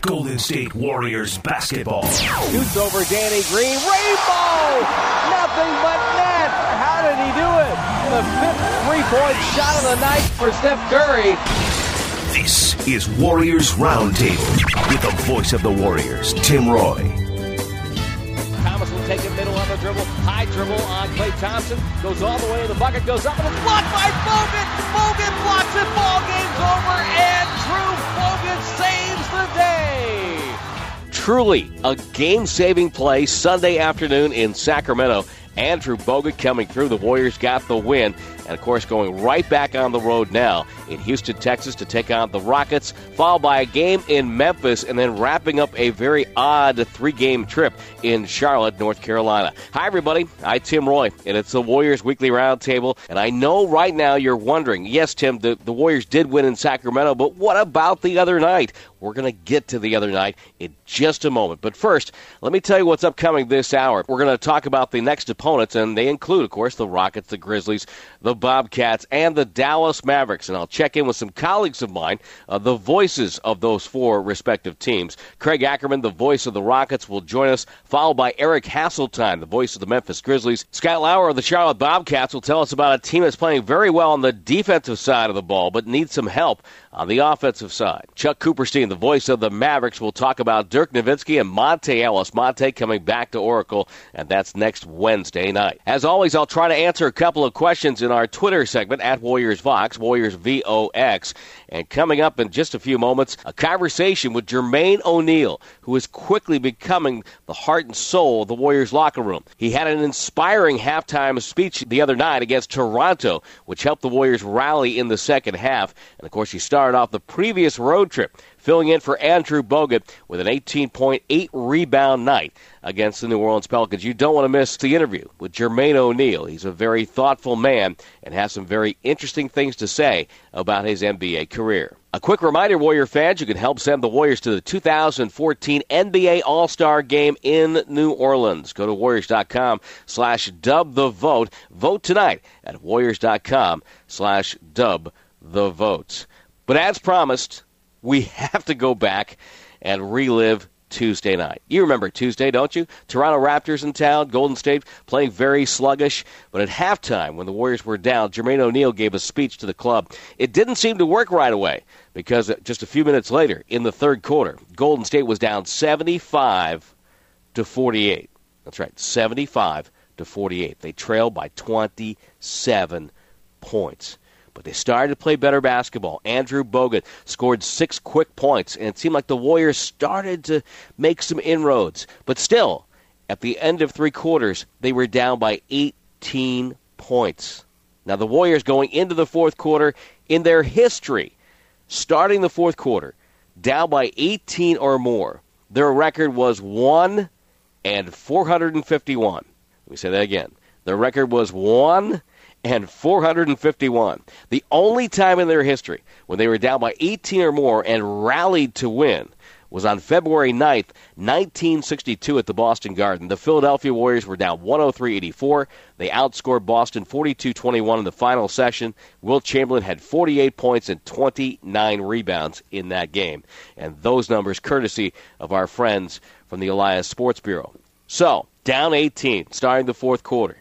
Golden State Warriors basketball. Shoots over Danny Green. Rainbow! Nothing but net. How did he do it? The fifth three-point shot of the night for Steph Curry. This is Warriors Roundtable with the voice of the Warriors, Tim Roye. Thomas will take it middle on the dribble. High dribble on Klay Thompson. Goes all the way to the bucket. Goes up and it's blocked by Bogut. Bogut blocks it. Ball game's over. And Truly a game-saving play Sunday afternoon in Sacramento. Andrew Bogut coming through. The Warriors got the win. And of course, going right back on the road now in Houston, Texas to take on the Rockets, followed by a game in Memphis, and then wrapping up a very odd three game trip in Charlotte, North Carolina. Hi, everybody. I'm Tim Roye, and it's the Warriors Weekly Roundtable. And I know right now you're wondering yes, Tim, the, the Warriors did win in Sacramento, but what about the other night? We're going to get to the other night in just a moment. But first, let me tell you what's upcoming this hour. We're going to talk about the next opponents, and they include, of course, the Rockets, the Grizzlies, the Bobcats, and the Dallas Mavericks. And I'll check in with some colleagues of mine, uh, the voices of those four respective teams. Craig Ackerman, the voice of the Rockets, will join us, followed by Eric Hasseltine, the voice of the Memphis Grizzlies. Scott Lauer of the Charlotte Bobcats will tell us about a team that's playing very well on the defensive side of the ball, but needs some help on the offensive side. Chuck Cooperstein, the voice of the Mavericks, will talk about Dirk Nowitzki and Monta Ellis. Monta coming back to Oracle, and that's next Wednesday night. As always, I'll try to answer a couple of questions in our Twitter segment at Warriors Vox, Warriors VOX. And coming up in just a few moments, a conversation with Jermaine O'Neal, who is quickly becoming the heart and soul of the Warriors locker room. He had an inspiring halftime speech the other night against Toronto, which helped the Warriors rally in the second half. And of course, he started off the previous road trip filling in for Andrew Bogut with an 18.8 rebound night against the New Orleans Pelicans. You don't want to miss the interview with Jermaine O'Neal. He's a very thoughtful man and has some very interesting things to say about his NBA career. A quick reminder, Warrior fans, you can help send the Warriors to the 2014 NBA All-Star Game in New Orleans. Go to Warriors.com slash dub the vote. Vote tonight at Warriors.com slash dub the vote. But as promised, we have to go back and relive Tuesday night. You remember Tuesday, don't you? Toronto Raptors in town, Golden State playing very sluggish, but at halftime, when the Warriors were down, Jermaine O'Neal gave a speech to the club. It didn't seem to work right away because just a few minutes later, in the third quarter, Golden State was down 75 to 48. That's right, 75 to 48. They trailed by 27 points but they started to play better basketball. Andrew Bogut scored six quick points, and it seemed like the Warriors started to make some inroads. But still, at the end of three quarters, they were down by 18 points. Now, the Warriors going into the fourth quarter in their history, starting the fourth quarter, down by 18 or more. Their record was 1 and 451. Let me say that again. Their record was 1 and 451. The only time in their history when they were down by 18 or more and rallied to win was on February 9th, 1962 at the Boston Garden. The Philadelphia Warriors were down 103-84. They outscored Boston 42-21 in the final session. Wilt Chamberlain had 48 points and 29 rebounds in that game. And those numbers courtesy of our friends from the Elias Sports Bureau. So, down 18 starting the fourth quarter.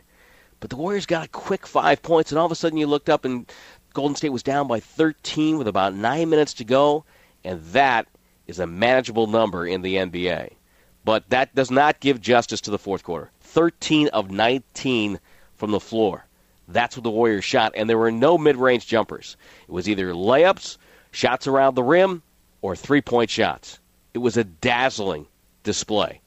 But the Warriors got a quick five points, and all of a sudden you looked up and Golden State was down by 13 with about nine minutes to go, and that is a manageable number in the NBA. But that does not give justice to the fourth quarter. 13 of 19 from the floor. That's what the Warriors shot, and there were no mid range jumpers. It was either layups, shots around the rim, or three point shots. It was a dazzling display.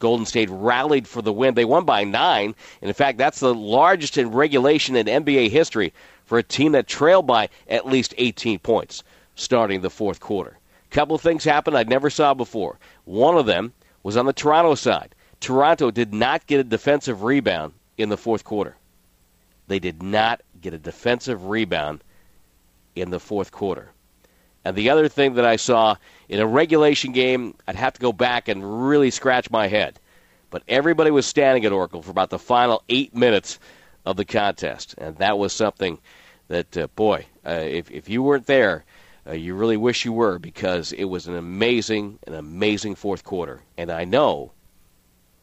Golden State rallied for the win. They won by nine. And in fact, that's the largest in regulation in NBA history for a team that trailed by at least 18 points starting the fourth quarter. A couple of things happened I never saw before. One of them was on the Toronto side. Toronto did not get a defensive rebound in the fourth quarter. They did not get a defensive rebound in the fourth quarter. And the other thing that I saw in a regulation game, I'd have to go back and really scratch my head. But everybody was standing at Oracle for about the final eight minutes of the contest. And that was something that, uh, boy, uh, if, if you weren't there, uh, you really wish you were because it was an amazing, an amazing fourth quarter. And I know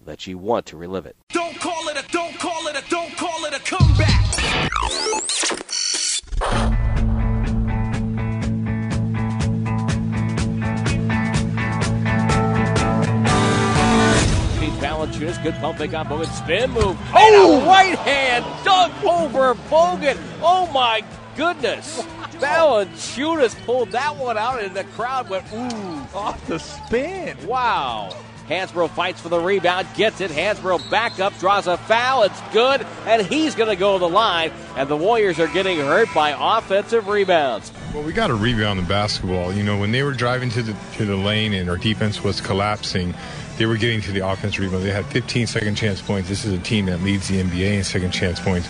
that you want to relive it. Don't Valanciunas, good pump fake on Bogut, spin move, oh! and a right hand dunk over Bogut. Oh my goodness! Valanciunas pulled that one out, and the crowd went ooh. Off the spin. Wow. Hansbrough fights for the rebound, gets it. Hansbrough back up, draws a foul. It's good, and he's going to go to the line. And the Warriors are getting hurt by offensive rebounds. Well, we got a rebound in basketball. You know, when they were driving to the to the lane and our defense was collapsing, they were getting to the offense rebound. They had 15 second chance points. This is a team that leads the NBA in second chance points.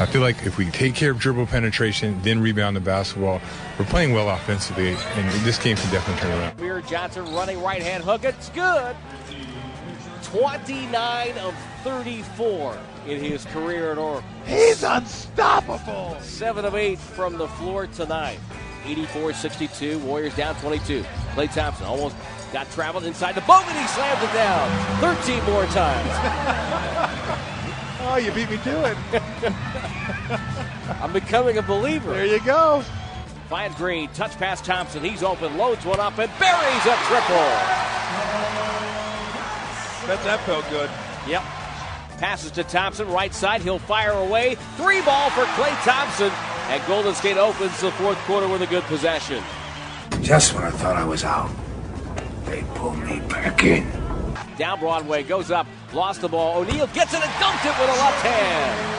I feel like if we take care of dribble penetration, then rebound the basketball, we're playing well offensively, and this game can definitely turn around. Amir Johnson running right hand hook. It's good. 29 of 34 in his career at Oracle. He's unstoppable. 7 of 8 from the floor tonight. 84 62. Warriors down 22. Klay Thompson almost got traveled inside the boat and he slams it down 13 more times. Oh, you beat me to it. I'm becoming a believer. There you go. Finds Green, touch pass Thompson. He's open, loads one up, and buries a triple. Bet that felt good. Yep. Passes to Thompson, right side. He'll fire away. Three ball for Klay Thompson. And Golden State opens the fourth quarter with a good possession. Just when I thought I was out, they pulled me back in. Down Broadway, goes up, lost the ball. O'Neal gets it and dunked it with a left hand.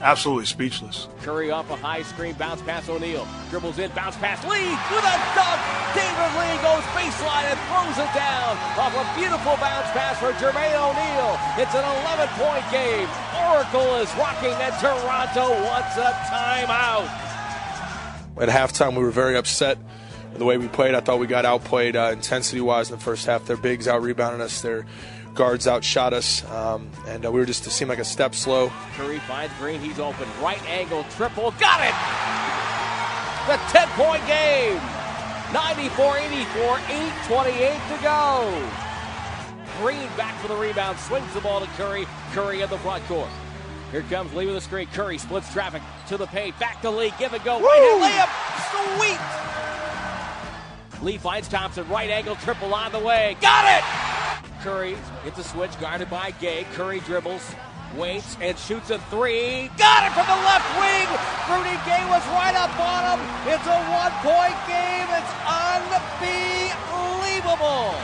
Absolutely speechless. Curry off a high screen, bounce pass O'Neal. Dribbles in, bounce pass Lee with a dunk. David Lee goes baseline and throws it down off a beautiful bounce pass for Jermaine O'Neal. It's an 11 point game. Oracle is rocking and Toronto wants a timeout. At halftime, we were very upset with the way we played. I thought we got outplayed uh, intensity wise in the first half. Their bigs out rebounded us, their guards outshot us, um, and uh, we were just to seem like a step slow. Curry finds Green, he's open. Right angle triple, got it! The 10 point game. 94 84, 8.28 to go. Green back for the rebound, swings the ball to Curry. Curry in the front court. Here comes Lee with a screen. Curry splits traffic to the paint. Back to Lee. Give and go. Right hand layup. Sweet. Lee finds Thompson. Right angle triple on the way. Got it. Curry hits a switch guarded by Gay. Curry dribbles, waits, and shoots a three. Got it from the left wing. Rudy Gay was right up on him. It's a one point game. It's unbelievable.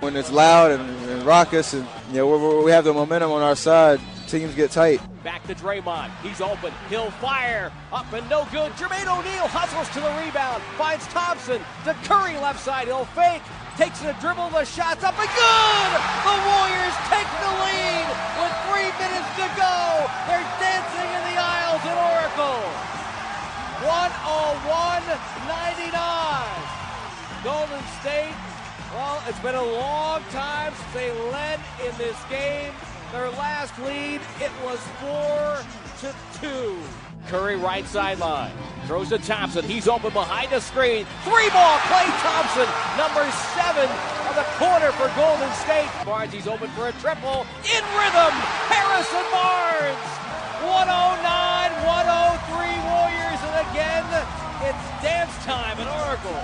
When it's loud and, and raucous, and you know we we have the momentum on our side, teams get tight. Back to Draymond. He's open. He'll fire. Up and no good. Jermaine O'Neal hustles to the rebound. Finds Thompson. To Curry left side. He'll fake. Takes the dribble. The shot's up and good. The Warriors take the lead with three minutes to go. They're dancing in the aisles at Oracle. 101-99. Golden State. Well, it's been a long time since they led in this game. Their last lead, it was four to two. Curry right sideline. Throws to Thompson. He's open behind the screen. Three ball, Klay Thompson, number seven of the corner for Golden State. Barnes, he's open for a triple. In rhythm, Harrison Barnes. 109, 103 Warriors, and again, it's dance time at Oracle.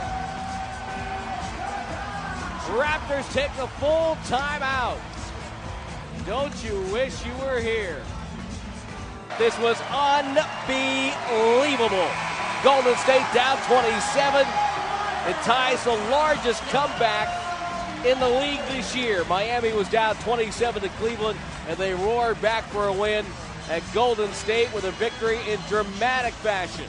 Raptors take the full timeout. Don't you wish you were here? This was unbelievable. Golden State down 27. It ties the largest comeback in the league this year. Miami was down 27 to Cleveland, and they roared back for a win at Golden State with a victory in dramatic fashion.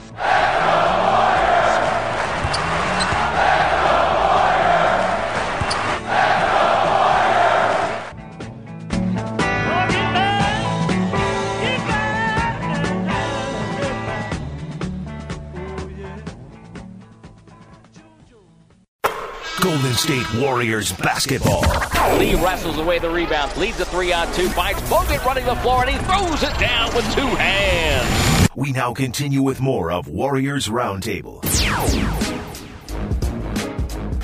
State Warriors basketball. Lee wrestles away the rebound, leads a three on two, finds Bogut running the floor, and he throws it down with two hands. We now continue with more of Warriors Roundtable.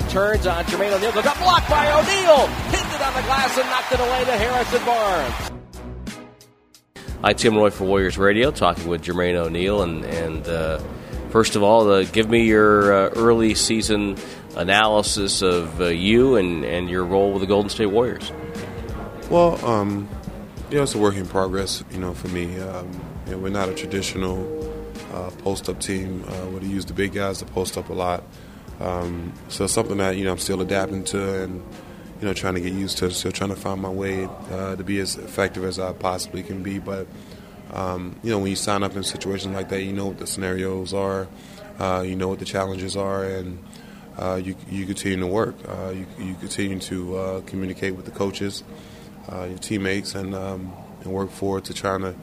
Turns on Jermaine O'Neal. Goes up, blocked by O'Neal. Hit it on the glass and knocked it away to Harrison Barnes. Hi, Tim Roye for Warriors Radio, talking with Jermaine O'Neal. And, and uh, first of all, uh, give me your uh, early season analysis of uh, you and, and your role with the Golden State Warriors. Well, um, you know, it's a work in progress, you know, for me. Um, you know, we're not a traditional uh, post up team. Uh, we use the big guys to post up a lot. Um, so it's something that, you know, I'm still adapting to and, you know, trying to get used to. Still trying to find my way uh, to be as effective as I possibly can be. But, um, you know, when you sign up in situations like that, you know what the scenarios are, uh, you know what the challenges are, and uh, you, you continue to work. Uh, you, you continue to uh, communicate with the coaches, uh, your teammates, and, um, and work forward to trying to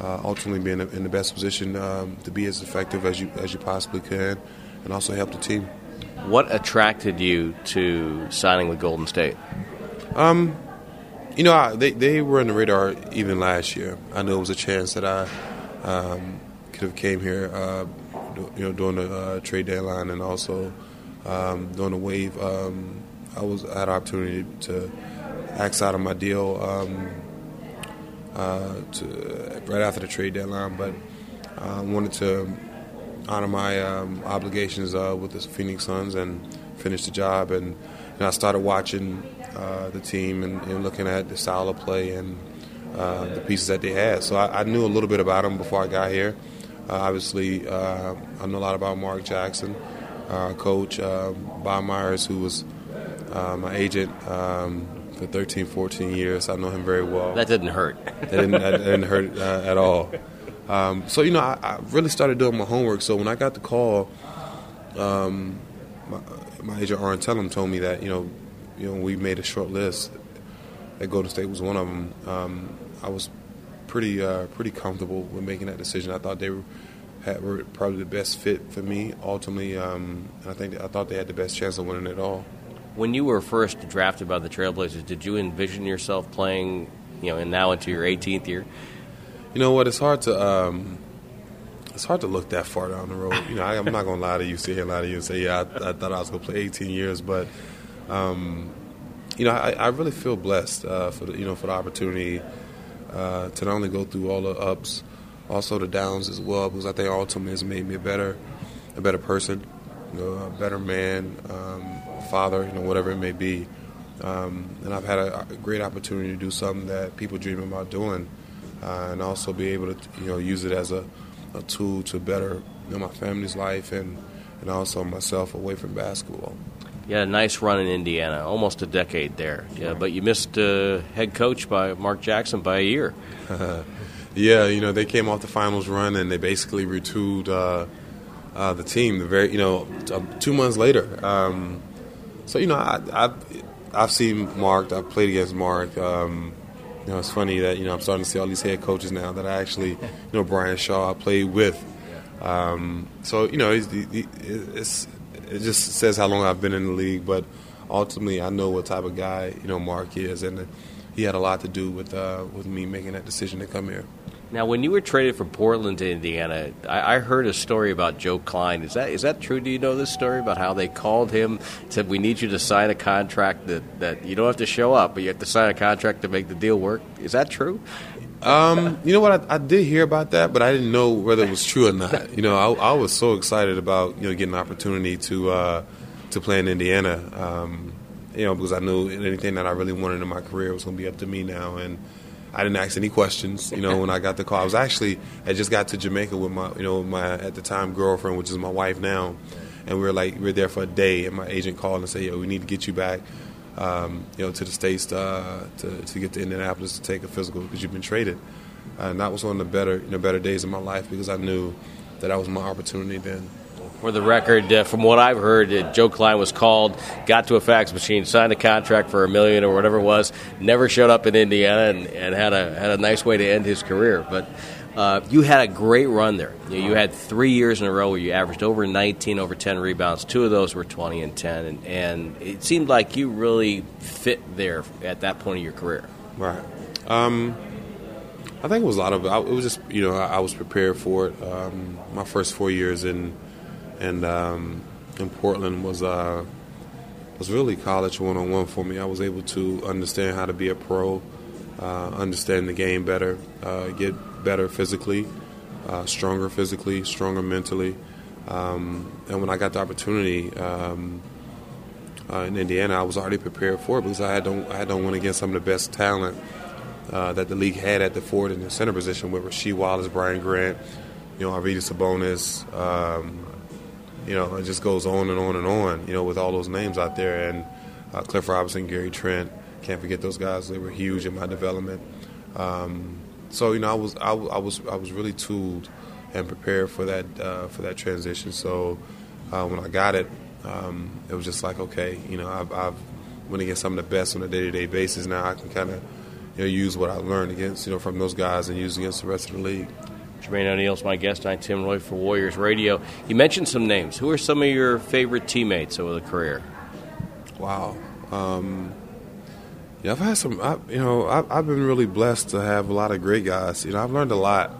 uh, ultimately be in the, in the best position um, to be as effective as you as you possibly can, and also help the team. What attracted you to signing with Golden State? Um, you know, I, they they were on the radar even last year. I knew it was a chance that I um, could have came here, uh, you know, during the uh, trade deadline and also um, during the wave. Um, I was I had an opportunity to act out of my deal um, uh, to, right after the trade deadline, but I wanted to honor my um, obligations uh, with the Phoenix Suns and finish the job. And, and I started watching uh, the team and, and, looking at the style of play and uh, the pieces that they had. So I, I, knew a little bit about them before I got here. Uh, obviously, uh, I know a lot about Mark Jackson, uh, coach Bob Myers, who was my agent. Um, for 13, 14 years. I know him very well. That didn't hurt. that, didn't, that didn't hurt at all. Um, so you know, I, I, really started doing my homework. So when I got the call, um, my, my, agent Arn Tellem told me that you know, you know, we made a short list. That Golden State was one of them. Um, I was pretty uh, pretty comfortable with making that decision. I thought they were, had, were probably the best fit for me. Ultimately, um, I think I thought they had the best chance of winning it all. When you were first drafted by the Trailblazers, did you envision yourself playing, you know, and now into your 18th year? You know what? It's hard to um, it's hard to look that far down the road. You know, I, am not gonna lie to you, sit here lie to you and say, yeah, I, I, thought I was gonna play 18 years, but um, you know, I, I, really feel blessed uh, for the you know for the opportunity uh, to not only go through all the ups, also the downs as well, because I think ultimately has made me a better a better person, you know, a better man, um, father, you know, whatever it may be. Um, and I've had a, a great opportunity to do something that people dream about doing uh, and also be able to you know use it as a, a tool to better you know, my family's life and and also myself away from basketball. You had a nice run in Indiana, almost a decade there. Yeah, but you missed uh, head coach by Mark Jackson by a year. yeah, you know they came off the finals run and they basically retooled uh, uh, the team. The very you know two months later. Um, so you know I, have I've seen Mark. I've played against Mark. Um, you know, it's funny that you know I'm starting to see all these head coaches now that I actually, you know, Brian Shaw I played with. Um, so you know, it's, it's, it just says how long I've been in the league, but ultimately I know what type of guy you know Mark is, and he had a lot to do with uh, with me making that decision to come here. Now, when you were traded from Portland to Indiana, I, I, heard a story about Joe Kleine. Is that is that true? Do you know this story about how they called him, said, "We need you to sign a contract that, that you don't have to show up, but you have to sign a contract to make the deal work"? Is that true? Um, you know what? I, I, did hear about that, but I didn't know whether it was true or not. You know, I, I was so excited about you know getting an opportunity to uh, to play in Indiana. Um, you know, because I knew anything that I really wanted in my career was going to be up to me now, and I didn't ask any questions. You know, when I got the call, I was actually I just got to Jamaica with my you know my at the time girlfriend, which is my wife now, and we were like we were there for a day, and my agent called and said, "Yo, we need to get you back." Um, you know, to the states uh, to to get to Indianapolis to take a physical because you've been traded, uh, and that was one of the better you know better days of my life because I knew that that was my opportunity then for the record, uh, from what I've heard, uh, Joe Kleine was called, got to a fax machine, signed a contract for a million or whatever it was, never showed up in Indiana, and, and had a had a nice way to end his career. But uh, you had a great run there. You, you, had three years in a row where you averaged over 19, over 10 rebounds. Two of those were 20 and 10, and, and it seemed like you really fit there at that point of your career. Right. Um, I think it was a lot of it. was just you know I, I was prepared for it. Um, my first four years in and um, in Portland was uh, was really college one on one for me. I was able to understand how to be a pro, uh, understand the game better, uh, get better physically, uh, stronger physically, stronger mentally. Um, and when I got the opportunity um, uh, in Indiana, I was already prepared for it because I had to I had to win against some of the best talent uh, that the league had at the forward and the center position with Rasheed Wallace, Brian Grant, you know, Arvydas Sabonis. Um, you know, it just goes on and on and on. You know, with all those names out there, and uh, Cliff Robinson, Gary Trent. Can't forget those guys. They were huge in my development. Um, so you know, I was I, I, was I was really tooled and prepared for that uh, for that transition. So uh, when I got it, um, it was just like okay, you know, I've, I've went against some of the best on a day to day basis. Now I can kind of you know, use what I learned against you know from those guys and use against the rest of the league. Jermaine O'Neal's my guest. I'm Tim Roye for Warriors Radio. You mentioned some names. Who are some of your favorite teammates over the career? Wow. Um, yeah, I've had some. I, you know, I, have been really blessed to have a lot of great guys. You know, I've learned a lot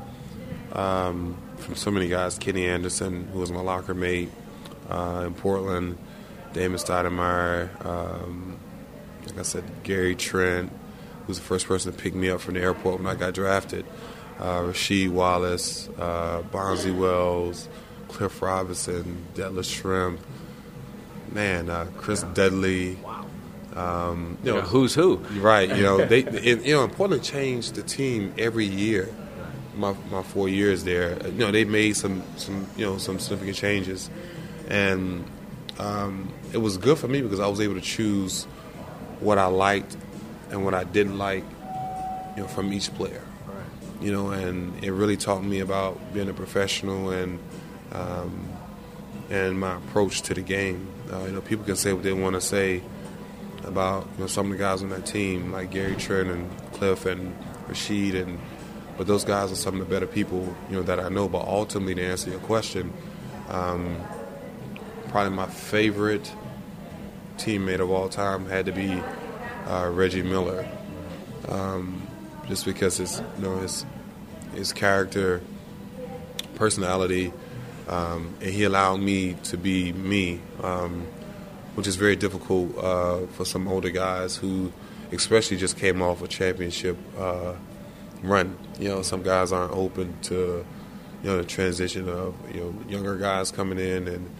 um, from so many guys. Kenny Anderson, who was my locker mate uh, in Portland, Damon Stoudamire, um, like I said, Gary Trent, who was the first person to pick me up from the airport when I got drafted uh, Rasheed Wallace, uh, Bonzi Wells, Cliff Robinson, Detlef Schrempf, man, uh, Chris Dudley. Um, you know, yeah, who's who? Right. You know, they, it, you know, Portland changed the team every year. My, my four years there, you know, they made some, some you know some significant changes, and um, it was good for me because I was able to choose what I liked and what I didn't like, you know, from each player you know, and it really taught me about being a professional and um, and my approach to the game. Uh, you know, people can say what they want to say about you know some of the guys on that team, like Gary Trent and Cliff and Rasheed, and but those guys are some of the better people you know that I know. But ultimately, to answer your question, um, probably my favorite teammate of all time had to be uh, Reggie Miller. Um, just because his you know his his character, personality, um, and he allowed me to be me, um, which is very difficult uh, for some older guys who, especially, just came off a championship uh, run. You know, some guys aren't open to you know the transition of you know younger guys coming in and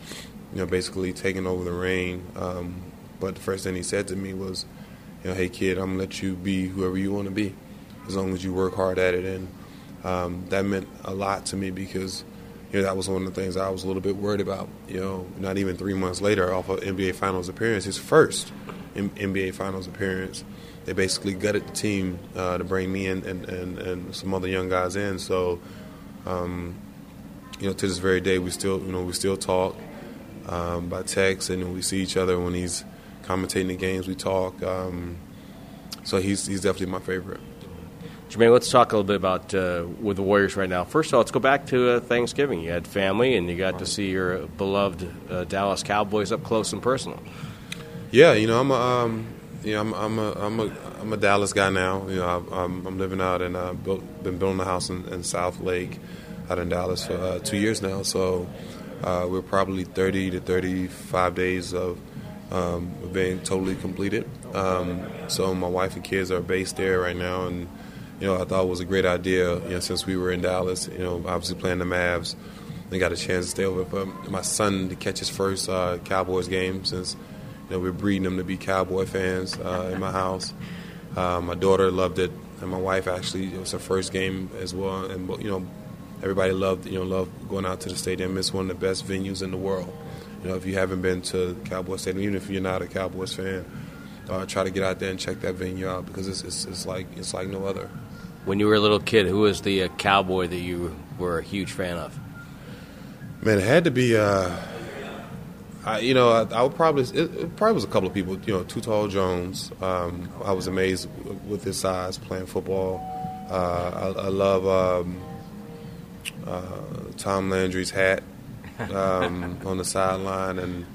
you know basically taking over the reign. Um, but the first thing he said to me was, you know, hey kid, I'm gonna let you be whoever you want to be as long as you work hard at it. And um, that meant a lot to me because you know that was one of the things I was a little bit worried about. You know, not even three months later, off of NBA Finals appearance, his first NBA Finals appearance, they basically gutted the team uh, to bring me in and, and, and, some other young guys in. So, um, you know, to this very day, we still you know we still talk um, by text, and we see each other when he's commentating the games. We talk. Um, so he's he's definitely my favorite. Jermaine, let's talk a little bit about uh, with the Warriors right now. First of all, let's go back to uh, Thanksgiving. You had family, and you got to see your beloved uh, Dallas Cowboys up close and personal. Yeah, you know, I'm a, um, you know, I'm, I'm a, I'm a, I'm a Dallas guy now. You know, I'm, I'm living out and uh, built, been building a house in, in Southlake, out in Dallas for uh, two years now. So uh, we're probably 30 to 35 days of um, being totally completed. Um, so my wife and kids are based there right now, and you know, I thought was a great idea, you know, since we were in Dallas, you know, obviously playing the Mavs. They got a chance to stay over for my son to catch his first uh, Cowboys game since, you know, we're breeding them to be Cowboy fans uh, in my house. Uh, my daughter loved it, and my wife actually, it was her first game as well. And, you know, everybody loved, you know, loved going out to the stadium. It's one of the best venues in the world. You know, if you haven't been to Cowboys Stadium, even if you're not a Cowboys fan, uh, try to get out there and check that venue out because it's, it's, it's like it's like no other. When you were a little kid, who was the uh, cowboy that you were a huge fan of? Man, it had to be. Uh, I, you know, I, I would probably it, it, probably was a couple of people. You know, Too Tall Jones. Um, I was amazed with his size playing football. Uh, I, I, love um, uh, Tom Landry's hat um, on the sideline, and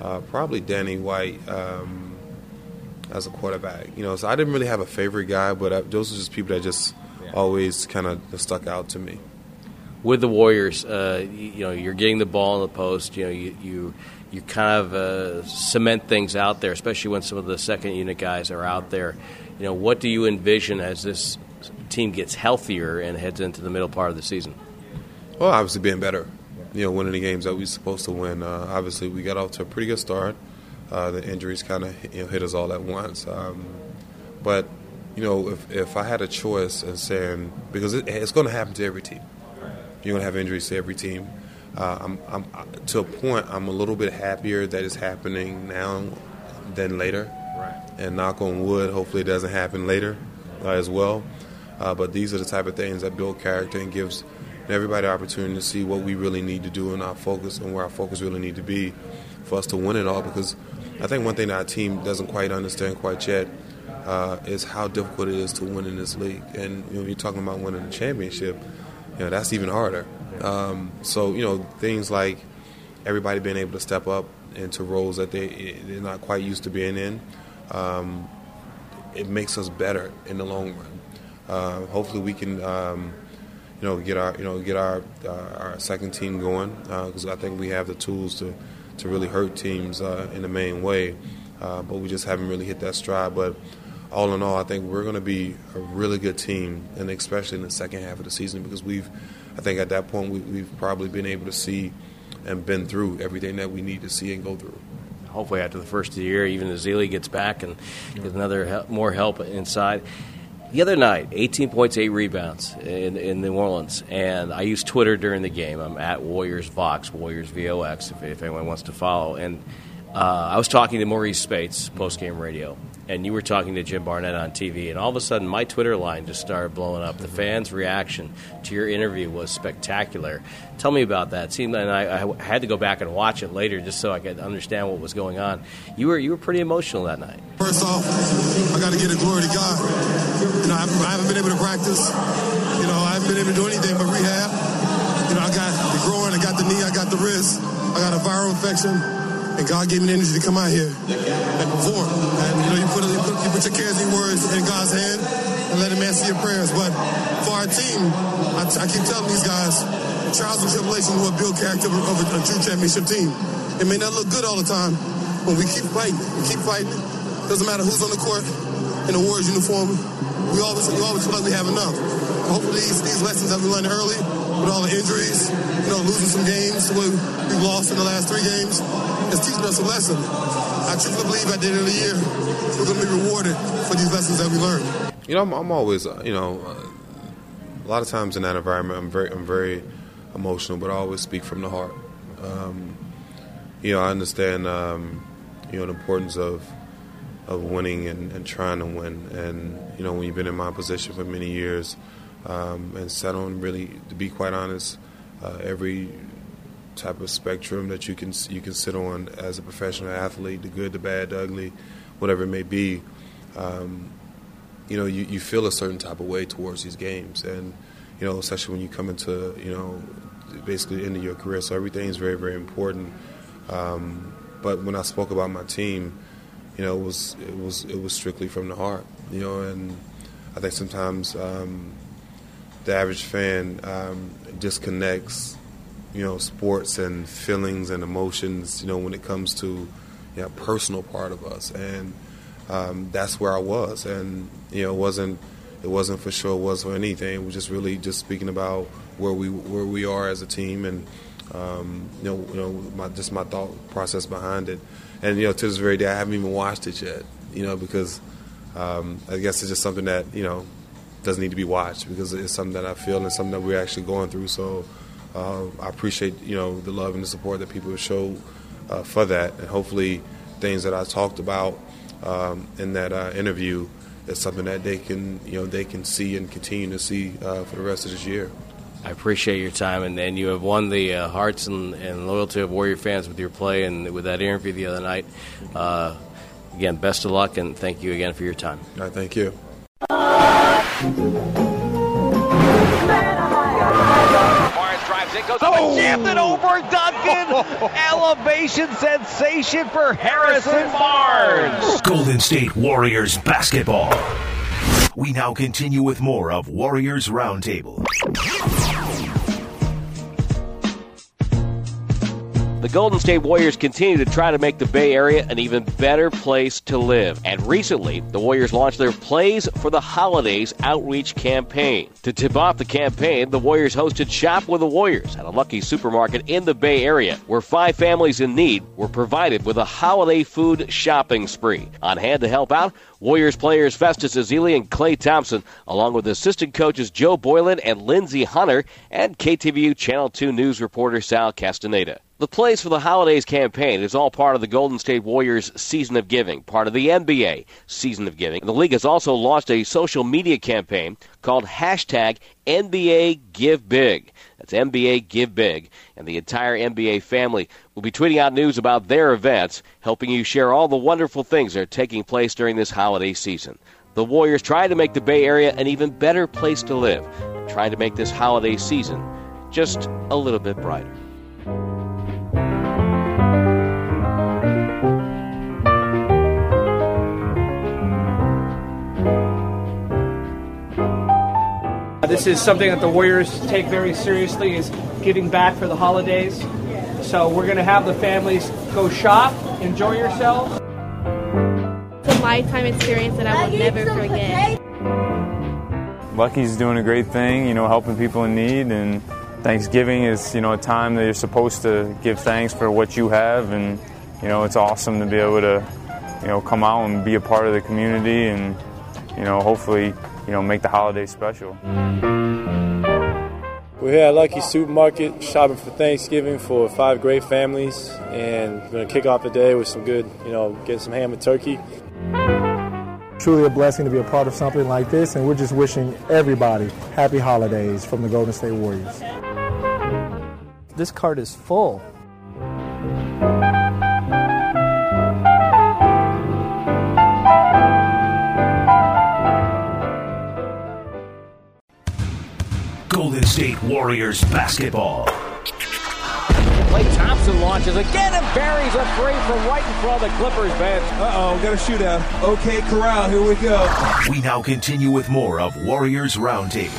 uh, probably Danny White. Um, as a quarterback. You know, so I didn't really have a favorite guy, but I, those are just people that just always kind of stuck out to me. With the Warriors, uh, you, you know, you're getting the ball in the post. You know, you you, you kind of uh, cement things out there, especially when some of the second unit guys are out there. You know, what do you envision as this team gets healthier and heads into the middle part of the season? Well, obviously being better. You know, winning the games that we are supposed to win. Uh, obviously, we got off to a pretty good start. Uh, the injuries kind of you know, hit us all at once. Um, but you know, if if I had a choice in saying because it, it's going to happen to every team, you're going to have injuries to every team. Uh, I'm, I'm, to a point, I'm a little bit happier that it's happening now than later. Right. And knock on wood, hopefully it doesn't happen later uh, as well. Uh, but these are the type of things that build character and gives everybody the opportunity to see what we really need to do and our focus and where our focus really need to be for us to win it all. Because I think one thing our team doesn't quite understand quite yet uh, is how difficult it is to win in this league. And you know, you're talking about winning a championship, you know, that's even harder. Um, so you know, things like everybody being able to step up into roles that they they're not quite used to being in. Um, it makes us better in the long run. Uh, hopefully, we can. Um, you know, get our you know get our uh, our second team going because uh, I think we have the tools to to really hurt teams uh, in the main way, uh, but we just haven't really hit that stride. But all in all, I think we're going to be a really good team, and especially in the second half of the season because we've, I think at that point we, have probably been able to see and been through everything that we need to see and go through. Hopefully, after the first of the year, even Ezeli gets back and gets another help, more help inside. The other night, 18 points, 8 rebounds in, in New Orleans. And I use Twitter during the game. I'm at Warriors Vox, Warriors VOX, if, if anyone wants to follow. And uh, I was talking to Maurice Spates, post game radio, and you were talking to Jim Barnett on TV, and all of a sudden my Twitter line just started blowing up. The mm-hmm. fans' reaction to your interview was spectacular. Tell me about that. Seemed, and I, I, had to go back and watch it later just so I could understand what was going on. You were you were pretty emotional that night. First off, I got to give the glory to God. You know, I, I haven't been able to practice. You know, I haven't been able to do anything but rehab. You know, I got the groin, I got the knee, I got the wrist, I got a viral infection. And God gave me the energy to come out here and perform. And you know, you put, you put, you put your cares and words in God's hand and let Him answer your prayers. But for our team, I, keep telling these guys, trials and tribulations will build character of a, a true championship team. It may not look good all the time, but we keep fighting. We keep fighting. Doesn't matter who's on the court in the Warriors uniform. We always we always feel like we have enough. Hopefully, these, these lessons that we learned early, with all the injuries, you know, losing some games, way we've lost in the last three games, is teaching us a lesson. I truly believe at the end of the year, we're going to be rewarded for these lessons that we learned. You know, I'm, I'm always, uh, you know, uh, a lot of times in that environment, I'm very, I'm very emotional, but I always speak from the heart. Um, you know, I understand, um, you know, the importance of of winning and, and, trying to win. And you know, when you've been in my position for many years, um, and settling really, to be quite honest, uh, every type of spectrum that you can you can sit on as a professional athlete, the good, the bad, the ugly, whatever it may be. Um, you know, you, you feel a certain type of way towards these games, and you know, especially when you come into you know, basically into your career. So everything is very very important. Um, but when I spoke about my team, you know, it was it was it was strictly from the heart. You know, and I think sometimes um, the average fan um, disconnects you know, sports and feelings and emotions, you know, when it comes to, you know, personal part of us. And um, that's where I was. And, you know, it wasn't, it wasn't for sure, it was for anything. It was just really just speaking about where we, where we are as a team and, um, you know, you know, my, just my thought process behind it. And, you know, to this very day, I haven't even watched it yet, you know, because um, I guess it's just something that, you know, doesn't need to be watched because it's something that I feel and something that we're actually going through. So, uh, I appreciate you know the love and the support that people show uh, for that, and hopefully things that I talked about um, in that uh, interview is something that they can you know they can see and continue to see uh, for the rest of this year. I appreciate your time, and, and you have won the uh, hearts and, and, loyalty of Warrior fans with your play and with that interview the other night. Uh, again, best of luck, and thank you again for your time. All right, thank you. Goes up oh. and jammed it over Duncan. Elevation sensation for Harrison Barnes. Golden State Warriors basketball. We now continue with more of Warriors Roundtable. The Golden State Warriors continue to try to make the Bay Area an even better place to live. And recently, the Warriors launched their Plays for the Holidays outreach campaign. To tip off the campaign, the Warriors hosted Shop with the Warriors at a lucky supermarket in the Bay Area, where five families in need were provided with a holiday food shopping spree. On hand to help out, Warriors players Festus Ezeli and Klay Thompson, along with assistant coaches Joe Boylan and Lindsey Hunter, and KTVU Channel 2 news reporter Sal Castaneda. The Plays for the Holidays campaign is all part of the Golden State Warriors Season of Giving, part of the NBA Season of Giving. The league has also launched a social media campaign called hashtag NBA Give Big. That's NBA Give Big. And the entire NBA family will be tweeting out news about their events, helping you share all the wonderful things that are taking place during this holiday season. The Warriors trying to make the Bay Area an even better place to live, and trying to make this holiday season just a little bit brighter. This is something that the Warriors take very seriously is giving back for the holidays. So we're going to have the families go shop, enjoy yourselves. It's a lifetime experience that I will never forget. Lucky's doing a great thing, you know, helping people in need and Thanksgiving is, you know, a time that you're supposed to give thanks for what you have and you know, it's awesome to be able to, you know, come out and be a part of the community and you know, hopefully you know, make the holiday special. We're here at Lucky Supermarket shopping for Thanksgiving for five great families, and we're going to kick off the day with some good, you know, getting some ham and turkey. Truly a blessing to be a part of something like this, and we're just wishing everybody happy holidays from the Golden State Warriors. This card is full. Warriors basketball. Klay Thompson launches again and buries a three from right in front of the Clippers bench. Uh-oh, got a shootout. Okay, Corral, here we go. We now continue with more of Warriors Roundtable.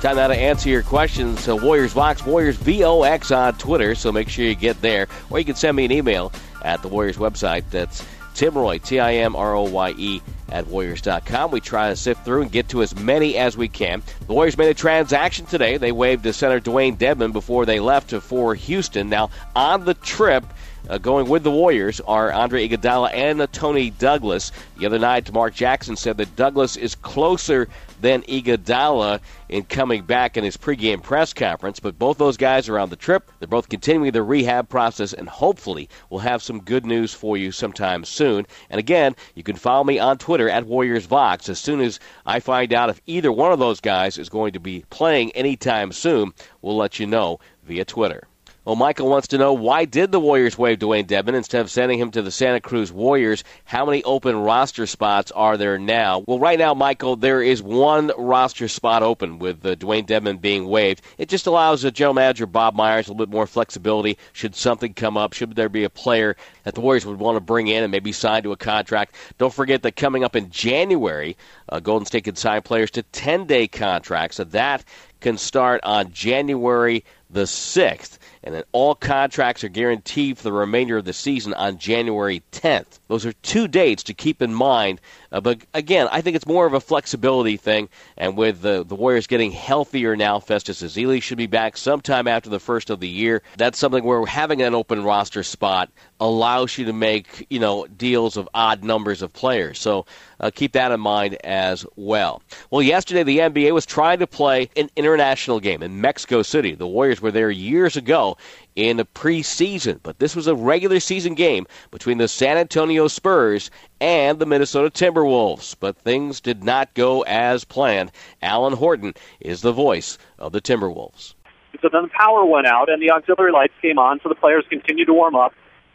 Time now to answer your questions. So Warriors Vox, Warriors VOX on Twitter, so make sure you get there. Or you can send me an email at the Warriors website. That's Timroye, T I M R O Y E, at Warriors.com. We try to sift through and get to as many as we can. The Warriors made a transaction today. They waived to center Dewayne Dedmon before they left for Houston. Now, on the trip, uh, going with the Warriors are Andre Iguodala and Toney Douglas. The other night, Mark Jackson said that Douglas is closer than Iguodala in coming back in his pregame press conference. But both those guys are on the trip. They're both continuing the rehab process, and hopefully we'll have some good news for you sometime soon. And again, you can follow me on Twitter at Warriors Vox. As soon as I find out if either one of those guys is going to be playing anytime soon, we'll let you know via Twitter. Well, Michael wants to know why did the Warriors waive Dewayne Dedmon instead of sending him to the Santa Cruz Warriors? How many open roster spots are there now? Well, right now, Michael, there is one roster spot open with uh, Dewayne Dedmon being waived. It just allows the general manager Bob Myers a little bit more flexibility should something come up, should there be a player that the Warriors would want to bring in and maybe sign to a contract. Don't forget that coming up in January, uh, Golden State can sign players to 10-day contracts, so that can start on January the 6th and then all contracts are guaranteed for the remainder of the season on January 10th. Those are two dates to keep in mind. Uh, but again, I think it's more of a flexibility thing. And with the, the Warriors getting healthier now, Festus Ezeli should be back sometime after the first of the year. That's something where having an open roster spot allows you to make you know deals of odd numbers of players. So uh, keep that in mind as well. Well, yesterday the NBA was trying to play an international game in Mexico City. The Warriors were there years ago in the preseason, but this was a regular season game between the San Antonio Spurs and the Minnesota Timberwolves. But things did not go as planned. Alan Horton is the voice of the Timberwolves. So then the power went out and the auxiliary lights came on, so the players continued to warm up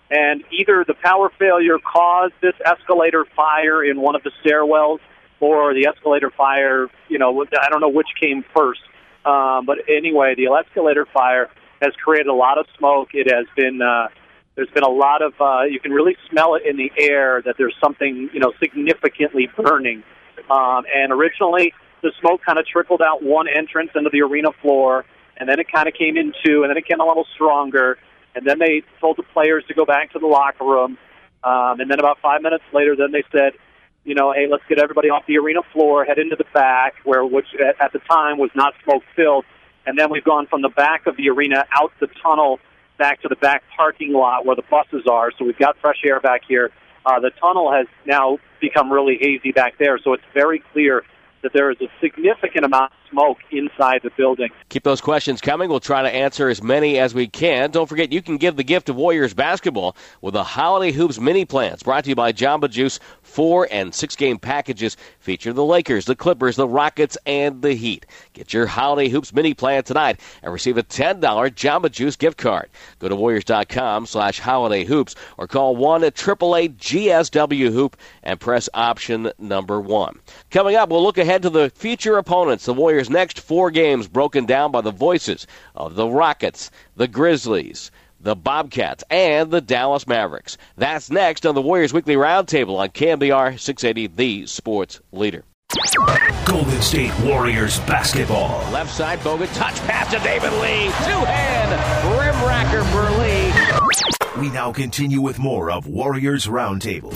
and either the power failure caused this escalator fire in one of the stairwells, or the escalator fire, you know, I don't know which came first. Um, but anyway, the escalator fire has created a lot of smoke. It has been uh, There's been a lot of uh, you can really smell it in the air that there's something you know significantly burning. Um, and originally, the smoke kind of trickled out one entrance into the arena floor, and then it kind of came in two, and then it came a little stronger. And then they told the players to go back to the locker room. Um, and then about five minutes later, then they said, you know, hey, let's get everybody off the arena floor, head into the back, where which at, at the time was not smoke filled. And then we've gone from the back of the arena out the tunnel back to the back parking lot where the buses are. So we've got fresh air back here. Uh, the tunnel has now become really hazy back there, so it's very clear that there is a significant amount smoke inside the building. Keep those questions coming. We'll try to answer as many as we can. Don't forget, you can give the gift of Warriors basketball with the Holiday Hoops mini plans brought to you by Jamba Juice. Four and six game packages feature the Lakers, the Clippers, the Rockets, and the Heat. Get your Holiday Hoops mini plan tonight and receive a $10 Jamba Juice gift card. Go to Warriors.com slash Holiday Hoops or call 1 888 GSW Hoop and press option number one. Coming up, we'll look ahead to the future opponents. The Warriors' next four games broken down by the voices of the Rockets, the Grizzlies, the Bobcats, and the Dallas Mavericks. That's next on the Warriors Weekly Roundtable on KNBR 680, the sports leader. Golden State Warriors basketball. Left side, Bogut, touch pass to David Lee. Two hand, rim racker for Lee. We now continue with more of Warriors Roundtable.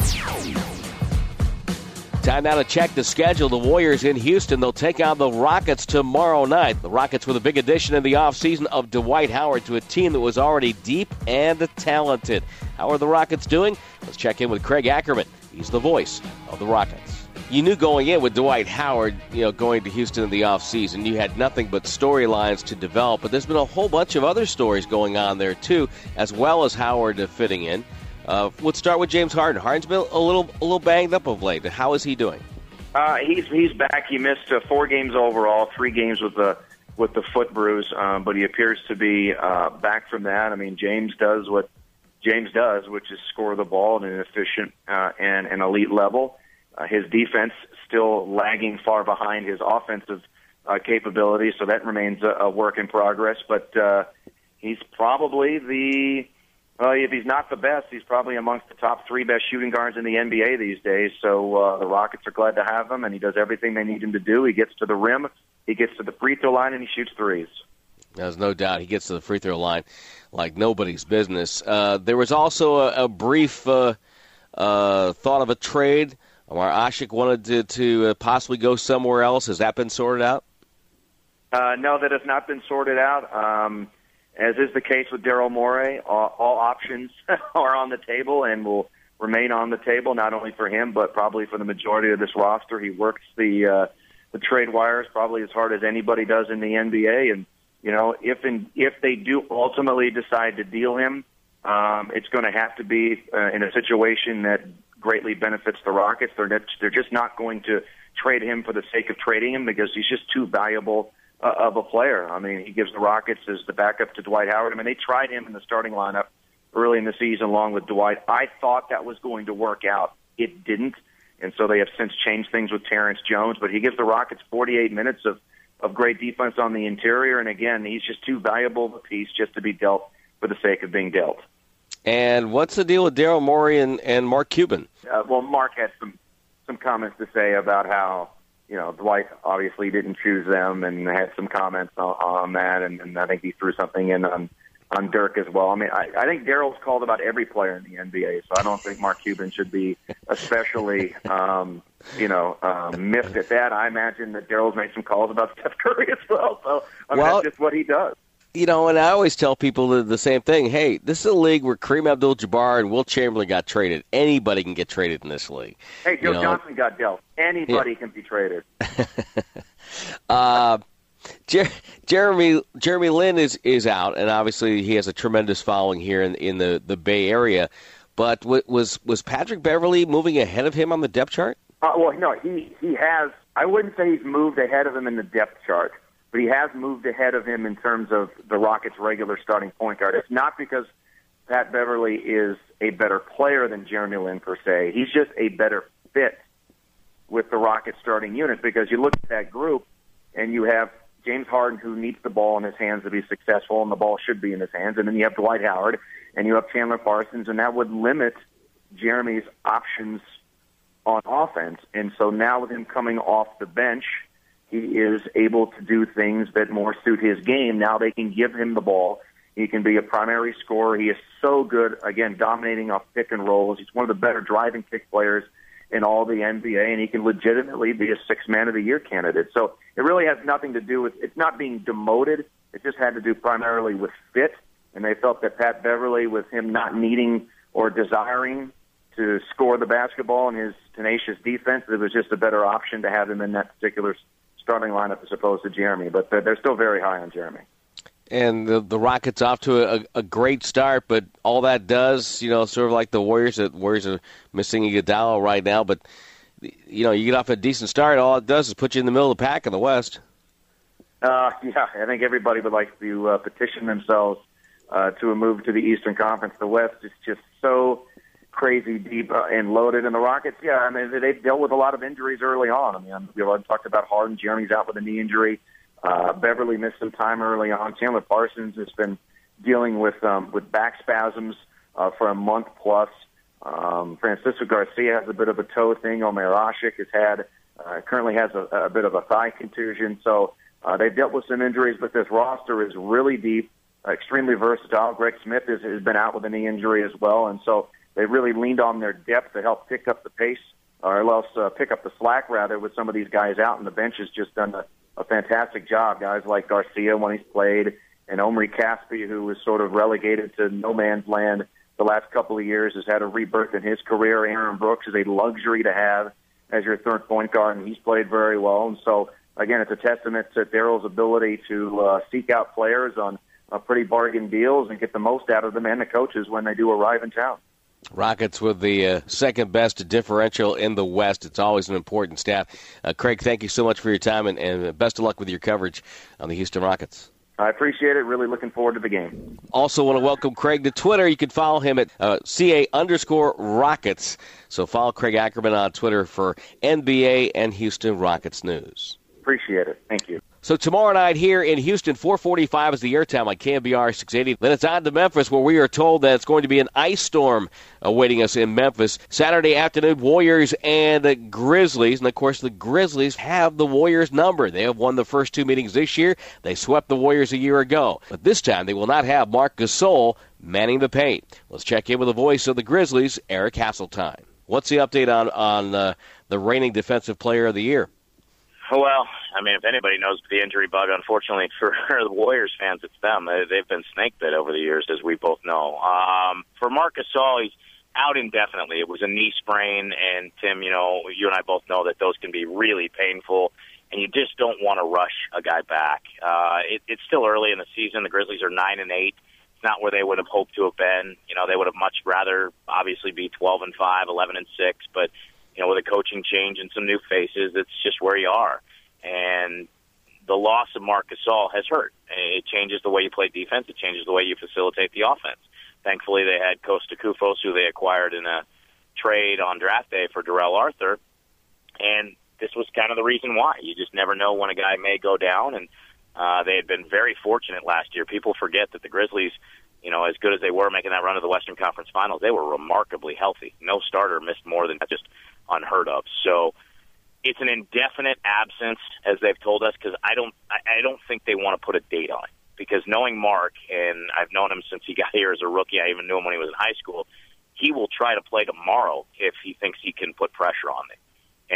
Time now to check the schedule. The Warriors in Houston. They'll take on the Rockets tomorrow night. The Rockets with a big addition in the offseason of Dwight Howard to a team that was already deep and talented. How are the Rockets doing? Let's check in with Craig Ackerman. He's the voice of the Rockets. You knew going in with Dwight Howard, you know, going to Houston in the offseason, you had nothing but storylines to develop, but there's been a whole bunch of other stories going on there too, as well as Howard fitting in. Uh, let's start with James Harden. Harden's been a little a little banged up of late. How is he doing? Uh, he's he's back. He missed uh, four games overall, three games with the with the foot bruise, um, but he appears to be uh, back from that. I mean, James does what James does, which is score the ball at an efficient uh, and an elite level. Uh, his defense still lagging far behind his offensive uh, capabilities, so that remains a, a work in progress. But uh, he's probably the well, if he's not the best, he's probably amongst the top three best shooting guards in the NBA these days. So uh, the Rockets are glad to have him, and he does everything they need him to do. He gets to the rim, he gets to the free throw line, and he shoots threes. There's no doubt he gets to the free throw line like nobody's business. Uh, there was also a, a brief uh, uh, thought of a trade where Asik wanted to, to uh, possibly go somewhere else. Has that been sorted out? Uh, no, that has not been sorted out. Um, as is the case with Daryl Morey, all, all options are on the table and will remain on the table, not only for him, but probably for the majority of this roster. He works the, uh, the trade wires probably as hard as anybody does in the NBA. And, you know, if, in, if they do ultimately decide to deal him, um, it's going to have to be uh, in a situation that greatly benefits the Rockets. They're, they're just not going to trade him for the sake of trading him because he's just too valuable uh, of a player. I mean, he gives the Rockets as the backup to Dwight Howard. I mean, they tried him in the starting lineup early in the season along with Dwight. I thought that was going to work out. It didn't. And so they have since changed things with Terrence Jones, but he gives the Rockets 48 minutes of, of great defense on the interior. And again, he's just too valuable of a piece just to be dealt for the sake of being dealt. And what's the deal with Daryl Morey and, and Mark Cuban? Uh, well, Mark had some some comments to say about how you know, Dwight obviously didn't choose them and had some comments on, on that, and, and I think he threw something in on on Dirk as well. I mean, I, I think Daryl's called about every player in the NBA, so I don't think Mark Cuban should be especially, um, you know, um, miffed at that. I imagine that Daryl's made some calls about Steph Curry as well, so I mean, well, that's just what he does you know, and I always tell people the, the same thing. Hey, this is a league where Kareem Abdul-Jabbar and Wilt Chamberlain got traded. Anybody can get traded in this league. Hey, Joe you know? Johnson got dealt. Anybody yeah. can be traded. uh, Jer- Jeremy Jeremy Lin is, is out, and obviously he has a tremendous following here in in the, the Bay Area. But w- was was Patrick Beverley moving ahead of him on the depth chart? Uh, well, no, he he has. I wouldn't say he's moved ahead of him in the depth chart but he has moved ahead of him in terms of the Rockets' regular starting point guard. It's not because Pat Beverley is a better player than Jeremy Lin per se. He's just a better fit with the Rockets starting unit because you look at that group and you have James Harden, who needs the ball in his hands to be successful, and the ball should be in his hands. And then you have Dwight Howard, and you have Chandler Parsons, and that would limit Jeremy's options on offense. And so now with him coming off the bench, he is able to do things that more suit his game. Now they can give him the ball. He can be a primary scorer. He is so good, again, dominating off pick and rolls. He's one of the better driving kick players in all the NBA, and he can legitimately be a six man of the year candidate. So it really has nothing to do with it's not being demoted. It just had to do primarily with fit, and they felt that Pat Beverley, with him not needing or desiring to score the basketball and his tenacious defense, it was just a better option to have him in that particular starting lineup as opposed to Jeremy. But they're, they're still very high on Jeremy and the, the Rockets off to a, a, great start, but all that does, you know, sort of like the Warriors. The Warriors are missing Iguodala right now, but you know, you get off a decent start. All it does is put you in the middle of the pack in the West. Uh, yeah, I think everybody would like to uh, petition themselves uh, to a move to the Eastern Conference. The West is just so crazy deep uh, and loaded. And the Rockets, yeah, I mean, they've dealt with a lot of injuries early on. I mean, we've talked about Harden. Jeremy's out with a knee injury. Uh, Beverley missed some time early on. Chandler Parsons has been dealing with um, with back spasms uh, for a month plus. Um, Francisco Garcia has a bit of a toe thing. Omer Asik has had uh, currently has a, a bit of a thigh contusion. So uh, they've dealt with some injuries, but this roster is really deep, extremely versatile. Greg Smith has, has been out with a knee injury as well, and so they really leaned on their depth to help pick up the pace, or else uh, pick up the slack rather with some of these guys out, and the bench has just done a a fantastic job. Guys like Garcia when he's played, and Omri Casspi, who was sort of relegated to no man's land the last couple of years, has had a rebirth in his career. Aaron Brooks is a luxury to have as your third point guard, and he's played very well. And so, again, it's a testament to Daryl's ability to uh, seek out players on uh, pretty bargain deals and get the most out of them and the coaches when they do arrive in town. Rockets with the uh, second best differential in the West. It's always an important stat. Uh, Craig, thank you so much for your time and, and best of luck with your coverage on the Houston Rockets. I appreciate it. Really looking forward to the game. Also, want to welcome Craig to Twitter. You can follow him at uh, CA underscore Rockets. So follow Craig Ackerman on Twitter for NBA and Houston Rockets news. Appreciate it. Thank you. So tomorrow night here in Houston, 445 is the airtime on KNBR 680. Then it's on to Memphis where we are told that it's going to be an ice storm awaiting us in Memphis. Saturday afternoon, Warriors and the Grizzlies. And of course, the Grizzlies have the Warriors number. They have won the first two meetings this year. They swept the Warriors a year ago. But this time they will not have Marc Gasol manning the paint. Let's check in with the voice of the Grizzlies, Eric Hasseltine. What's the update on, on uh, the reigning defensive player of the year? Well, I mean, if anybody knows the injury bug, unfortunately for the Warriors fans, it's them. They've been snake bit over the years, as we both know. Um, for Marc Gasol, he's out indefinitely. It was a knee sprain, and Tim, you know, you and I both know that those can be really painful, and you just don't want to rush a guy back. Uh, it, it's still early in the season. The Grizzlies are nine and eight. It's not where they would have hoped to have been. You know, they would have much rather obviously be twelve and five, eleven and six, but you know, with a coaching change and some new faces, it's just where you are. And the loss of Marc Gasol has hurt. It changes the way you play defense. It changes the way you facilitate the offense. Thankfully, they had Kosta Koufos, who they acquired in a trade on draft day for Darrell Arthur, and this was kind of the reason why. You just never know when a guy may go down, and uh, they had been very fortunate last year. People forget that the Grizzlies, you know, as good as they were making that run to the Western Conference Finals, they were remarkably healthy. No starter missed more than just unheard of. So it's an indefinite absence, as they've told us, because I don't, I, I don't think they want to put a date on it. Because knowing Marc, and I've known him since he got here as a rookie, I even knew him when he was in high school. He will try to play tomorrow if he thinks he can put pressure on me,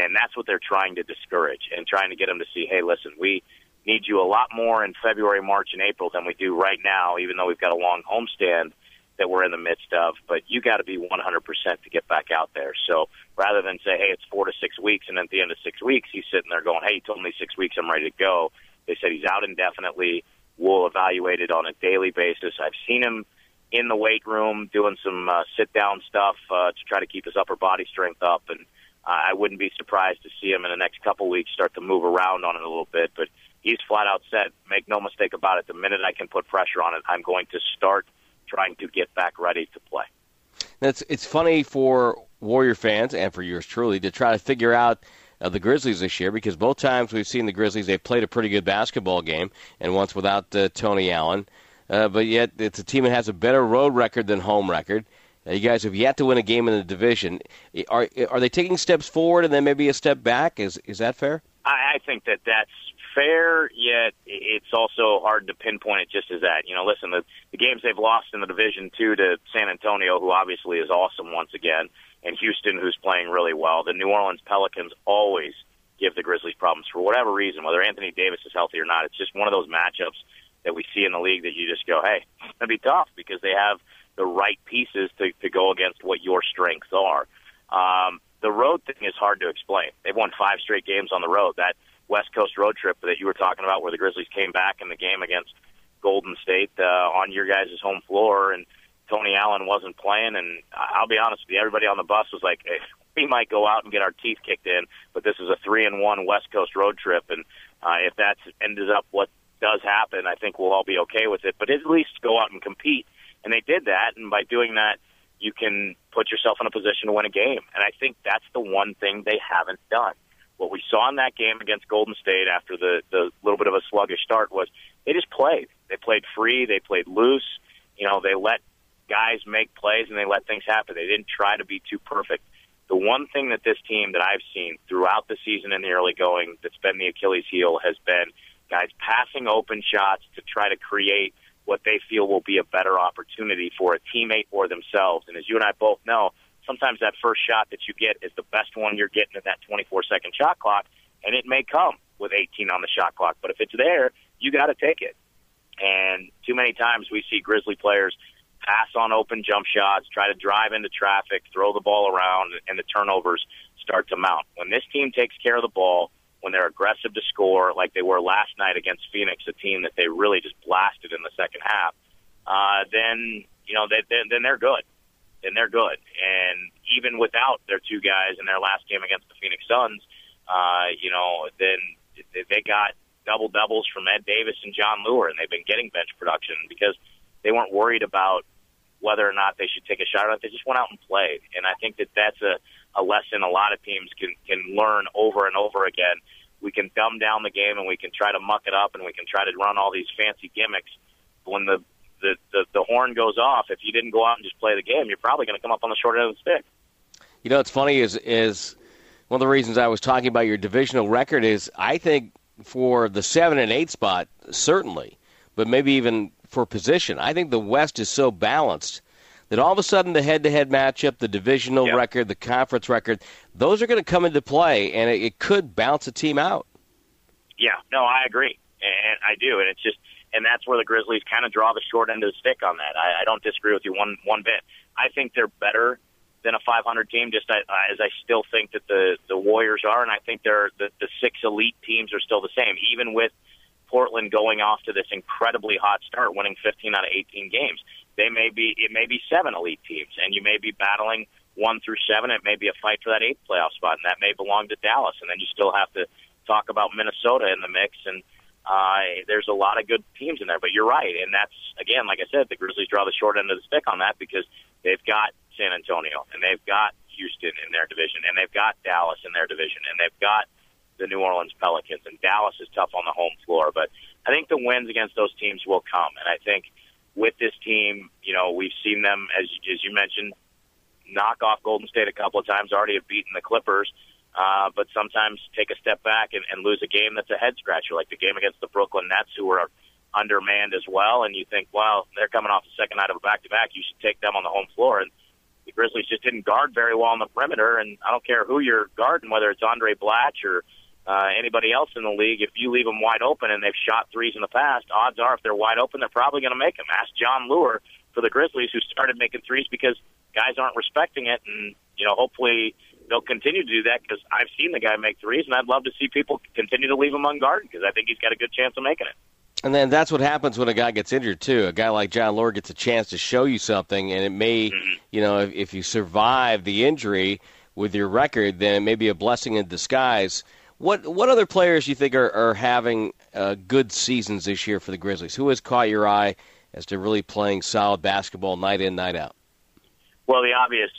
and that's what they're trying to discourage and trying to get him to see, hey, listen, we need you a lot more in February, March, and April than we do right now, even though we've got a long homestand that we're in the midst of. But you got to be 100% to get back out there. So rather than say, hey, it's four to six weeks, and at the end of six weeks, he's sitting there going, hey, you told me six weeks, I'm ready to go. They said he's out indefinitely. We'll evaluate it on a daily basis. I've seen him in the weight room doing some uh, sit down stuff uh, to try to keep his upper body strength up, and uh, I wouldn't be surprised to see him in the next couple weeks start to move around on it a little bit. But he's flat out said, make no mistake about it. The minute I can put pressure on it, I'm going to start trying to get back ready to play. It's it's funny for Warrior fans and for yours truly to try to figure out of the Grizzlies this year because both times we've seen the Grizzlies, they've played a pretty good basketball game, and once without uh, Tony Allen. Uh, but yet, it's a team that has a better road record than home record. Uh, you guys have yet to win a game in the division. Are are they taking steps forward and then maybe a step back? Is is that fair? I, I think that that's fair. Yet it's also hard to pinpoint it just as that. You know, listen, the, the games they've lost in the division two to San Antonio, who obviously is awesome once again, and Houston, who's playing really well. The New Orleans Pelicans always give the Grizzlies problems for whatever reason, whether Anthony Davis is healthy or not. It's just one of those matchups that we see in the league that you just go, hey, it's going to be tough because they have the right pieces to, to go against what your strengths are. Um, the road thing is hard to explain. They've won five straight games on the road. That West Coast road trip that you were talking about, where the Grizzlies came back in the game against Golden State uh, on your guys' home floor, and Tony Allen wasn't playing. And I'll be honest with you, everybody on the bus was like, hey, we might go out and get our teeth kicked in, but this is a three and one West Coast road trip, and uh, if that ends up what does happen, I think we'll all be okay with it. But at least go out and compete and they did that, and by doing that, you can put yourself in a position to win a game. And I think that's the one thing they haven't done. What we saw in that game against Golden State after the the little bit of a sluggish start was they just played. They played free. They played loose. You know, they let guys make plays and they let things happen. They didn't try to be too perfect. The one thing that this team that I've seen throughout the season in the early going that's been the Achilles heel has been guys passing open shots to try to create what they feel will be a better opportunity for a teammate or themselves. And as you and I both know, sometimes that first shot that you get is the best one you're getting in that 24 second shot clock, and it may come with 18 on the shot clock. But if it's there, you got to take it. And too many times we see Grizzly players pass on open jump shots, try to drive into traffic, throw the ball around, and the turnovers start to mount. When this team takes care of the ball, when they're aggressive to score, like they were last night against Phoenix, a team that they really just blasted in the second half, uh, then you know they, they, then they're good. Then they're good. And even without their two guys in their last game against the Phoenix Suns, uh, you know, then they got double doubles from Ed Davis and Jon Leuer, and they've been getting bench production because they weren't worried about whether or not they should take a shot or not. They just went out and played. And I think that that's a a lesson a lot of teams can can learn over and over again. We can dumb down the game and we can try to muck it up and we can try to run all these fancy gimmicks. When the the the, the horn goes off, if you didn't go out and just play the game, you're probably going to come up on the short end of the stick. You know, what's funny is is one of the reasons I was talking about your divisional record is I think for the seven and eight spot certainly, but maybe even for position, I think the West is so balanced that all of a sudden the head-to-head matchup, the divisional yep. record, the conference record, those are going to come into play, and it, it could bounce a team out. Yeah, no, I agree, and I do, and it's just, and that's where the Grizzlies kind of draw the short end of the stick on that. I, I don't disagree with you one one bit. I think they're better than a 500 team, just as I still think that the the Warriors are, and I think they're the, the six elite teams are still the same, even with Portland going off to this incredibly hot start, winning 15 out of 18 games they may be it may be seven elite teams, and you may be battling one through seven. It may be a fight for that eighth playoff spot, and that may belong to Dallas. And then you still have to talk about Minnesota in the mix, and uh, there's a lot of good teams in there. But you're right, and that's again, like I said, the Grizzlies draw the short end of the stick on that because they've got San Antonio and they've got Houston in their division, and they've got Dallas in their division, and they've got the New Orleans Pelicans. And Dallas is tough on the home floor, but I think the wins against those teams will come, and I think with this team, you know, we've seen them as as you mentioned knock off Golden State a couple of times. Already have beaten the Clippers, uh, but sometimes take a step back and, and lose a game that's a head scratcher, like the game against the Brooklyn Nets, who are undermanned as well. And you think, well, they're coming off the second night of a back to back. You should take them on the home floor. And the Grizzlies just didn't guard very well on the perimeter. And I don't care who you're guarding, whether it's Andray Blatche or uh, anybody else in the league, if you leave them wide open and they've shot threes in the past, odds are if they're wide open, they're probably going to make them. Ask Jon Leuer for the Grizzlies, who started making threes because guys aren't respecting it, and you know hopefully they'll continue to do that because I've seen the guy make threes, and I'd love to see people continue to leave him unguarded because I think he's got a good chance of making it. And then that's what happens when a guy gets injured too. A guy like Jon Leuer gets a chance to show you something, and it may, mm-hmm. you know, if, if you survive the injury with your record, then it may be a blessing in disguise what what other players do you think are, are having uh, good seasons this year for the Grizzlies? Who has caught your eye as to really playing solid basketball night in night out? Well, the obvious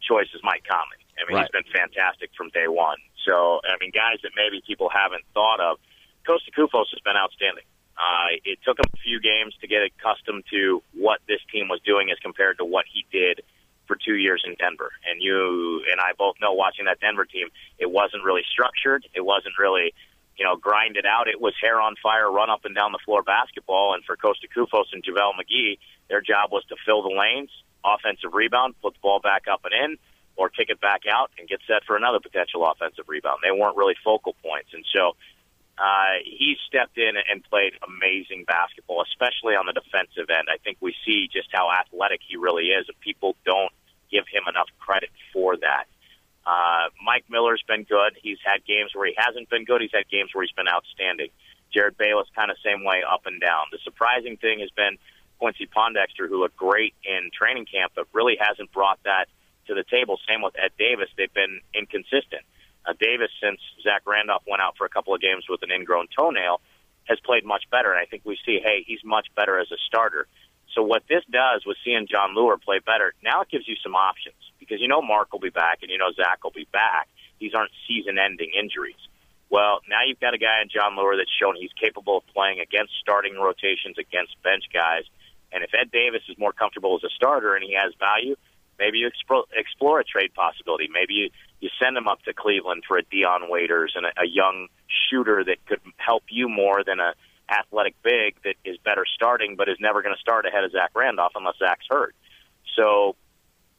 choice is Mike Conley. I mean, right. he's been fantastic from day one. So, I mean, guys that maybe people haven't thought of. Kosta Koufos has been outstanding. Uh, it took him a few games to get accustomed to what this team was doing as compared to what he did for two years in Denver. And you and I both know watching that Denver team, it wasn't really structured. It wasn't really, you know, grinded out. It was hair on fire, run up and down the floor basketball. And for Kosta Koufos and JaVale McGee, their job was to fill the lanes, offensive rebound, put the ball back up and in, or kick it back out and get set for another potential offensive rebound. They weren't really focal points. And so uh, he stepped in and played amazing basketball, especially on the defensive end. I think we see just how athletic he really is, and people don't give him enough credit for that. Uh, Mike Miller's been good. He's had games where he hasn't been good. He's had games where he's been outstanding. Jerryd Bayless kind of same way, up and down. The surprising thing has been Quincy Pondexter, who looked great in training camp, but really hasn't brought that to the table. Same with Ed Davis. They've been inconsistent. Uh, Davis, since Zach Randolph went out for a couple of games with an ingrown toenail, has played much better. And I think we see, hey, he's much better as a starter. So what this does with seeing Jon Leuer play better, now it gives you some options because you know Marc will be back and you know Zach will be back. These aren't season-ending injuries. Well, now you've got a guy in Jon Leuer that's shown he's capable of playing against starting rotations, against bench guys. And if Ed Davis is more comfortable as a starter and he has value, maybe you explore, explore a trade possibility. Maybe you, you send him up to Cleveland for a Dion Waiters and a, a young shooter that could help you more than a athletic big that is better starting, but is never going to start ahead of Zach Randolph unless Zach's hurt. So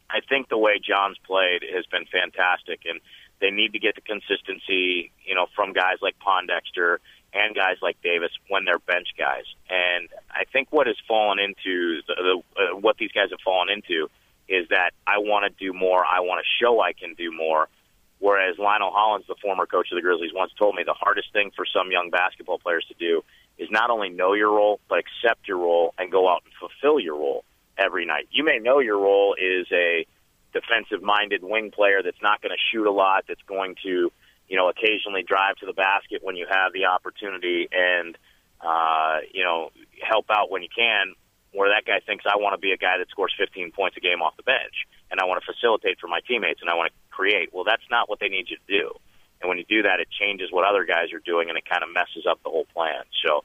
I think the way Jon's played has been fantastic, and they need to get the consistency, you know, from guys like Pondexter and guys like Davis when they're bench guys. And I think what has fallen into the, the uh, what these guys have fallen into is that I want to do more. I want to show I can do more. Whereas Lionel Hollins, the former coach of the Grizzlies, once told me the hardest thing for some young basketball players to do is not only know your role, but accept your role and go out and fulfill your role every night. You may know your role is a defensive minded wing player that's not going to shoot a lot, that's going to, you know, occasionally drive to the basket when you have the opportunity and, uh, you know, help out when you can, where that guy thinks I want to be a guy that scores 15 points a game off the bench and I want to facilitate for my teammates and I want to create. Well, that's not what they need you to do. And when you do that, it changes what other guys are doing and it kind of messes up the whole plan. So,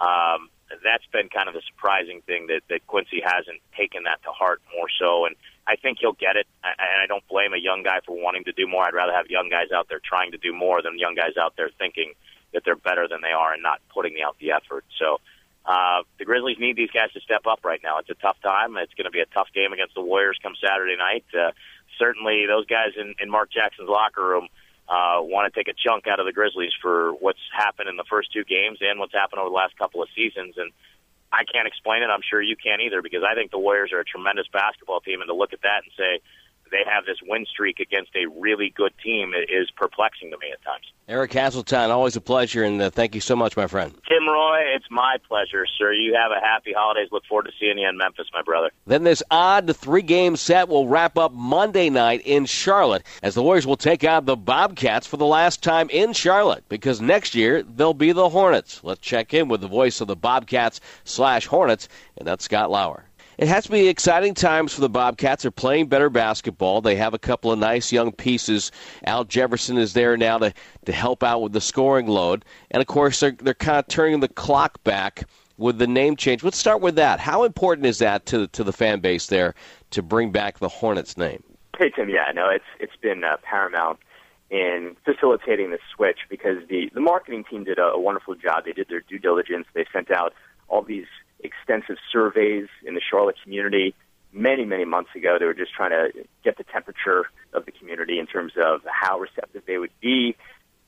um, that's been kind of the surprising thing that, that Quincy hasn't taken that to heart more so. And I think he'll get it. And I don't blame a young guy for wanting to do more. I'd rather have young guys out there trying to do more than young guys out there thinking that they're better than they are and not putting out the effort. So, uh, the Grizzlies need these guys to step up right now. It's a tough time. It's going to be a tough game against the Warriors come Saturday night. Uh, certainly, those guys in, in Mark Jackson's locker room uh, want to take a chunk out of the Grizzlies for what's happened in the first two games and what's happened over the last couple of seasons. And I can't explain it. I'm sure you can't either because I think the Warriors are a tremendous basketball team. And to look at that and say, they have this win streak against a really good team is perplexing to me at times. Eric Hasseltine, always a pleasure, and uh, thank you so much, my friend. Tim Roye, it's my pleasure, sir. You have a happy holidays. Look forward to seeing you in Memphis, my brother. Then this odd three-game set will wrap up Monday night in Charlotte as the Warriors will take on the Bobcats for the last time in Charlotte because next year they'll be the Hornets. Let's check in with the voice of the Bobcats slash Hornets, and that's Scott Lauer it has to be exciting times for the Bobcats. They're playing better basketball. They have a couple of nice young pieces. Al Jefferson is there now to, to help out with the scoring load. And of course, they're, they're kind of turning the clock back with the name change. Let's start with that. How important is that to, to the fan base there to bring back the Hornets name? Hey, Tim, yeah, no, it's, it's been uh, paramount in facilitating the switch because the, the marketing team did a, a wonderful job. They did their due diligence. They sent out all these extensive surveys in the Charlotte community many, many months ago. They were just trying to get the temperature of the community in terms of how receptive they would be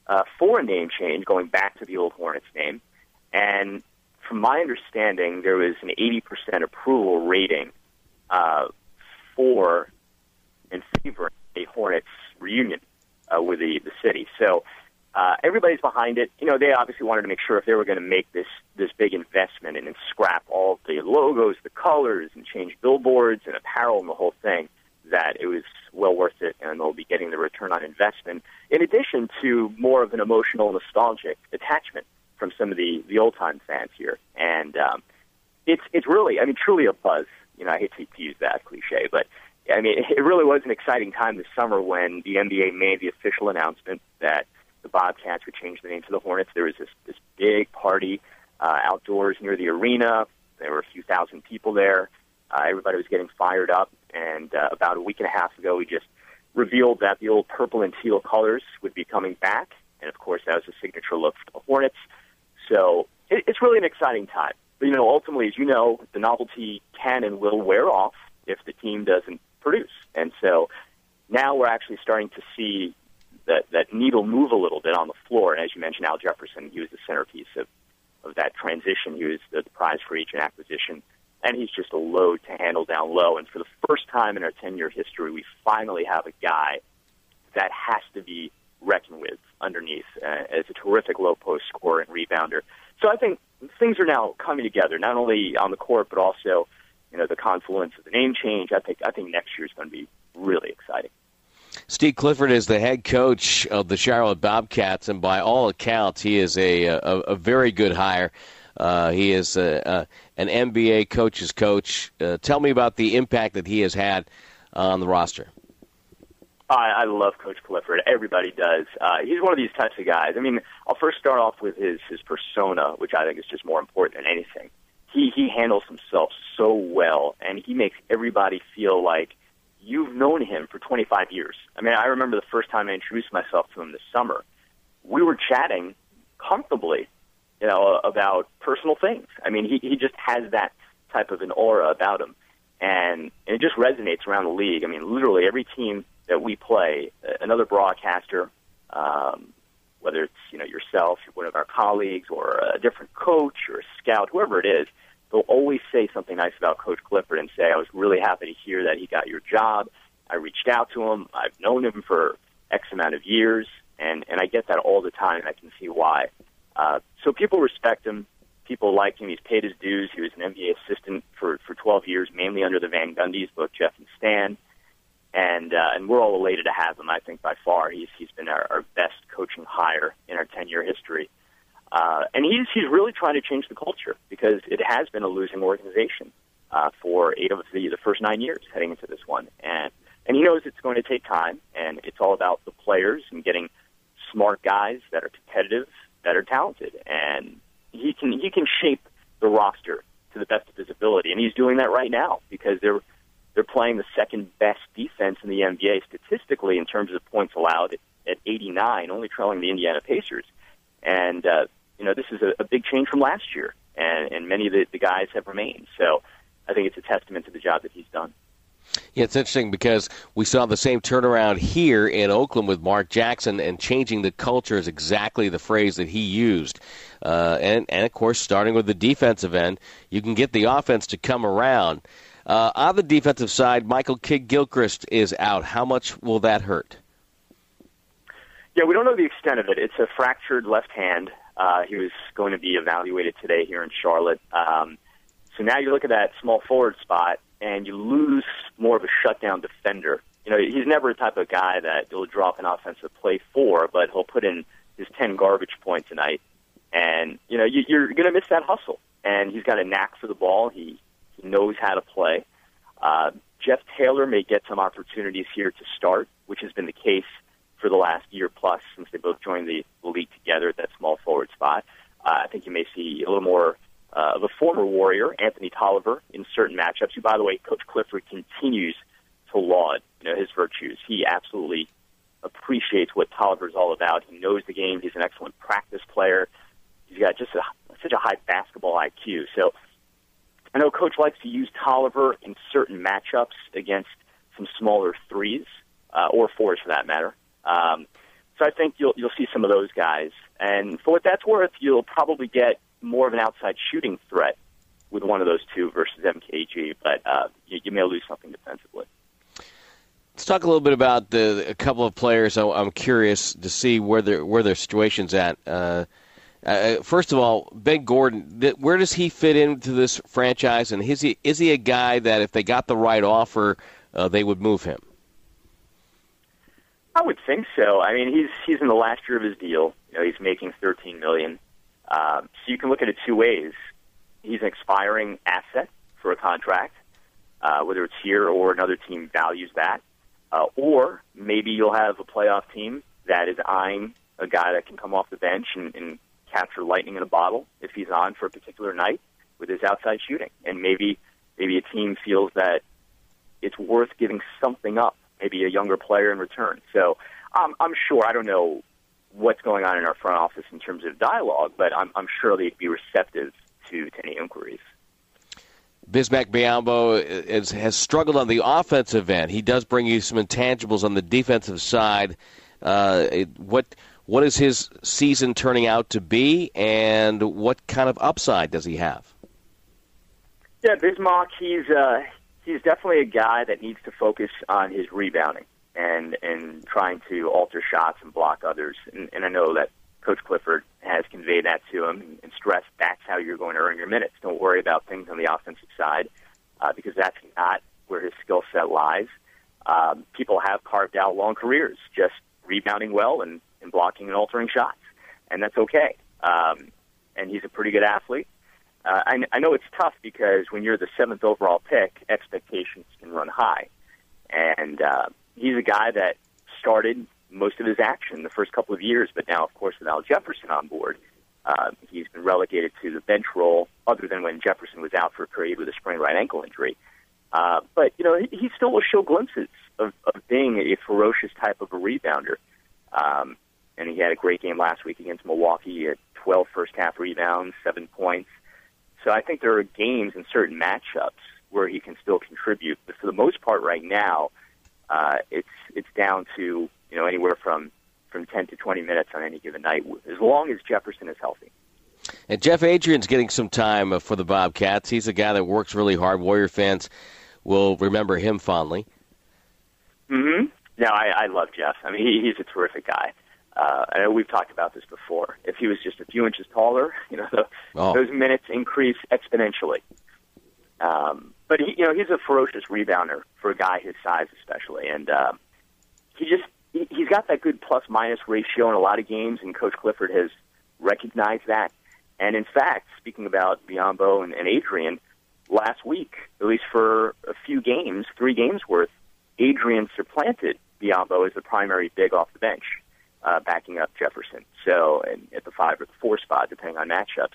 uh, for a name change, going back to the old Hornets name. And from my understanding, there was an 80% approval rating uh, for in favor a Hornets reunion uh, with the, the city. So uh, everybody's behind it. You know, they obviously wanted to make sure if they were going to make this this big investment and, and scrap all the logos, the colors, and change billboards and apparel and the whole thing, that it was well worth it, and they'll be getting the return on investment. In addition to more of an emotional, nostalgic attachment from some of the the old time fans here, and um, it's it's really, I mean, truly a buzz. You know, I hate to, to use that cliche, but I mean, it really was an exciting time this summer when the NBA made the official announcement that the Bobcats would change the name to the Hornets. There was this this big party uh, outdoors near the arena. There were a few thousand people there. Uh, everybody was getting fired up, and uh, about a week and a half ago, we just revealed that the old purple and teal colors would be coming back, and of course, that was the signature look for the Hornets. So it, it's really an exciting time. But you know, ultimately, as you know, the novelty can and will wear off if the team doesn't produce, and so now we're actually starting to see that that needle move a little bit on the floor. And as you mentioned, Al Jefferson, he was the centerpiece of of that transition. He was the, the prize for agent acquisition and he's just a load to handle down low. And for the first time in our 10 year history, we finally have a guy that has to be reckoned with underneath uh, as a terrific low post scorer and rebounder. So I think things are now coming together, not only on the court, but also, you know, the confluence of the name change. I think, I think next year is going to be really exciting. Steve Clifford is the head coach of the Charlotte Bobcats, and by all accounts, he is a, a, a very good hire. Uh, he is a, an NBA coach's coach. Uh, tell me about the impact that he has had on the roster. I, I love Coach Clifford. Everybody does. Uh, he's one of these types of guys. I mean, I'll first start off with his his persona, which I think is just more important than anything. He he handles himself so well, and he makes everybody feel like you've known him for 25 years. I mean, I remember the first time I introduced myself to him this summer. We were chatting comfortably you know, about personal things. I mean, he he just has that type of an aura about him, and, and it just resonates around the league. I mean, literally every team that we play, another broadcaster, um, whether it's you know yourself, one of our colleagues, or a different coach or a scout, whoever it is, they'll always say something nice about Coach Clifford and say, "I was really happy to hear that he got your job. I reached out to him. I've known him for X amount of years." And and I get that all the time. I can see why. Uh, so people respect him. People like him. He's paid his dues. He was an NBA assistant for, for 12 years, mainly under the Van Gundy's, both Jeff and Stan. And uh, and we're all elated to have him. I think by far he's he's been our, our best coaching hire in our 10 year history. And he's he's really trying to change the culture because it has been a losing organization uh, for eight of the the first nine years heading into this one. And and he knows it's going to take time, and it's all about the players and getting smart guys that are competitive that are talented, and he can he can shape the roster to the best of his ability, and he's doing that right now because they're they're playing the second best defense in the NBA statistically in terms of points allowed at 89, only trailing the Indiana Pacers, and uh, you know this is a, a big change from last year, and, and many of the, the guys have remained. So I think it's a testament to the job that he's done. Yeah, it's interesting because we saw the same turnaround here in Oakland with Mark Jackson, and changing the culture is exactly the phrase that he used. Uh, and, and of course, starting with the defensive end, you can get the offense to come around. Uh, on the defensive side, Michael Kidd Gilchrist is out. How much will that hurt? Yeah, we don't know the extent of it. It's a fractured left hand. Uh, he was going to be evaluated today here in Charlotte. Um, so now you look at that small forward spot, and you lose more of a shutdown defender. You know, he's never the type of guy that will drop an offensive play for, but he'll put in his 10 garbage points a night. And, you know, you, you're going to miss that hustle. And he's got a knack for the ball. He, he knows how to play. Uh, Jeff Taylor may get some opportunities here to start, which has been the case for the last year plus since they both joined the league together at that small forward spot. Uh, I think you may see a little more uh, of a former Warrior, Anthony Tolliver, in certain matchups. Who, by the way, Coach Clifford continues to laud you know, his virtues. He absolutely appreciates what Tolliver's all about. He knows the game. He's an excellent practice player. He's got just a, such a high basketball IQ. So I know Coach likes to use Tolliver in certain matchups against some smaller threes uh, or fours for that matter. Um, so I think you'll you'll see some of those guys, and for what that's worth, you'll probably get more of an outside shooting threat with one of those two versus MKG, but uh, you, you may lose something defensively. Let's talk a little bit about the a couple of players. I'm curious to see where their where their situation's at. Uh, uh, first of all, Ben Gordon, th- where does he fit into this franchise? And is he is he a guy that if they got the right offer, uh, they would move him? I would think so. I mean, he's he's in the last year of his deal. You know, he's making 13 million. Um, so you can look at it two ways. He's an expiring asset for a contract, uh, whether it's here or another team values that. Uh, or maybe you'll have a playoff team that is eyeing a guy that can come off the bench and, and capture lightning in a bottle if he's on for a particular night with his outside shooting. And maybe maybe a team feels that it's worth giving something up, maybe a younger player in return. So um, I'm sure I don't know what's going on in our front office in terms of dialogue, but I'm, I'm sure they'd be receptive to, to any inquiries. Bismack Biyombo is, has struggled on the offensive end. He does bring you some intangibles on the defensive side. Uh, what what is his season turning out to be, and what kind of upside does he have? Yeah, Bismack, he's uh, he's definitely a guy that needs to focus on his rebounding and and trying to alter shots and block others. And, and I know that Coach Clifford has conveyed that to him and, stressed that's how you're going to earn your minutes. Don't worry about things on the offensive side uh, because that's not where his skill set lies. Um, people have carved out long careers just rebounding well and, and blocking and altering shots, and that's okay. Um, and he's a pretty good athlete. Uh, I, I know it's tough because when you're the seventh overall pick, expectations can run high. And uh, he's a guy that started most of his action the first couple of years, but now, of course, with Al Jefferson on board, uh, he's been relegated to the bench role, other than when Jefferson was out for a period with a sprained right ankle injury. Uh, but you know, he, he still will show glimpses of, of being a ferocious type of a rebounder. Um, and he had a great game last week against Milwaukee. Had 12 first half rebounds, seven points. So I think there are games in certain matchups where he can still contribute. But for the most part, right now, uh, it's it's down to you know anywhere from from 10 to 20 minutes on any given night, as long as Jefferson is healthy. And Jeff Adrien's getting some time uh, for the Bobcats. He's a guy that works really hard. Warrior fans will remember him fondly. Mm-hmm. No, I, I love Jeff. I mean, he, he's a terrific guy. Uh, I know we've talked about this before. If he was just a few inches taller, you know, the, oh. those minutes increase exponentially. Um, but he, you know, he's a ferocious rebounder for a guy his size, especially, and uh, he just he, he's got that good plus minus ratio in a lot of games, and Coach Clifford has recognized that. And in fact, speaking about Biyombo and, and Adrien, last week, at least for a few games, three games worth, Adrien supplanted Biyombo as the primary big off the bench, uh, backing up Jefferson. So, and at the five or the four spot, depending on matchups.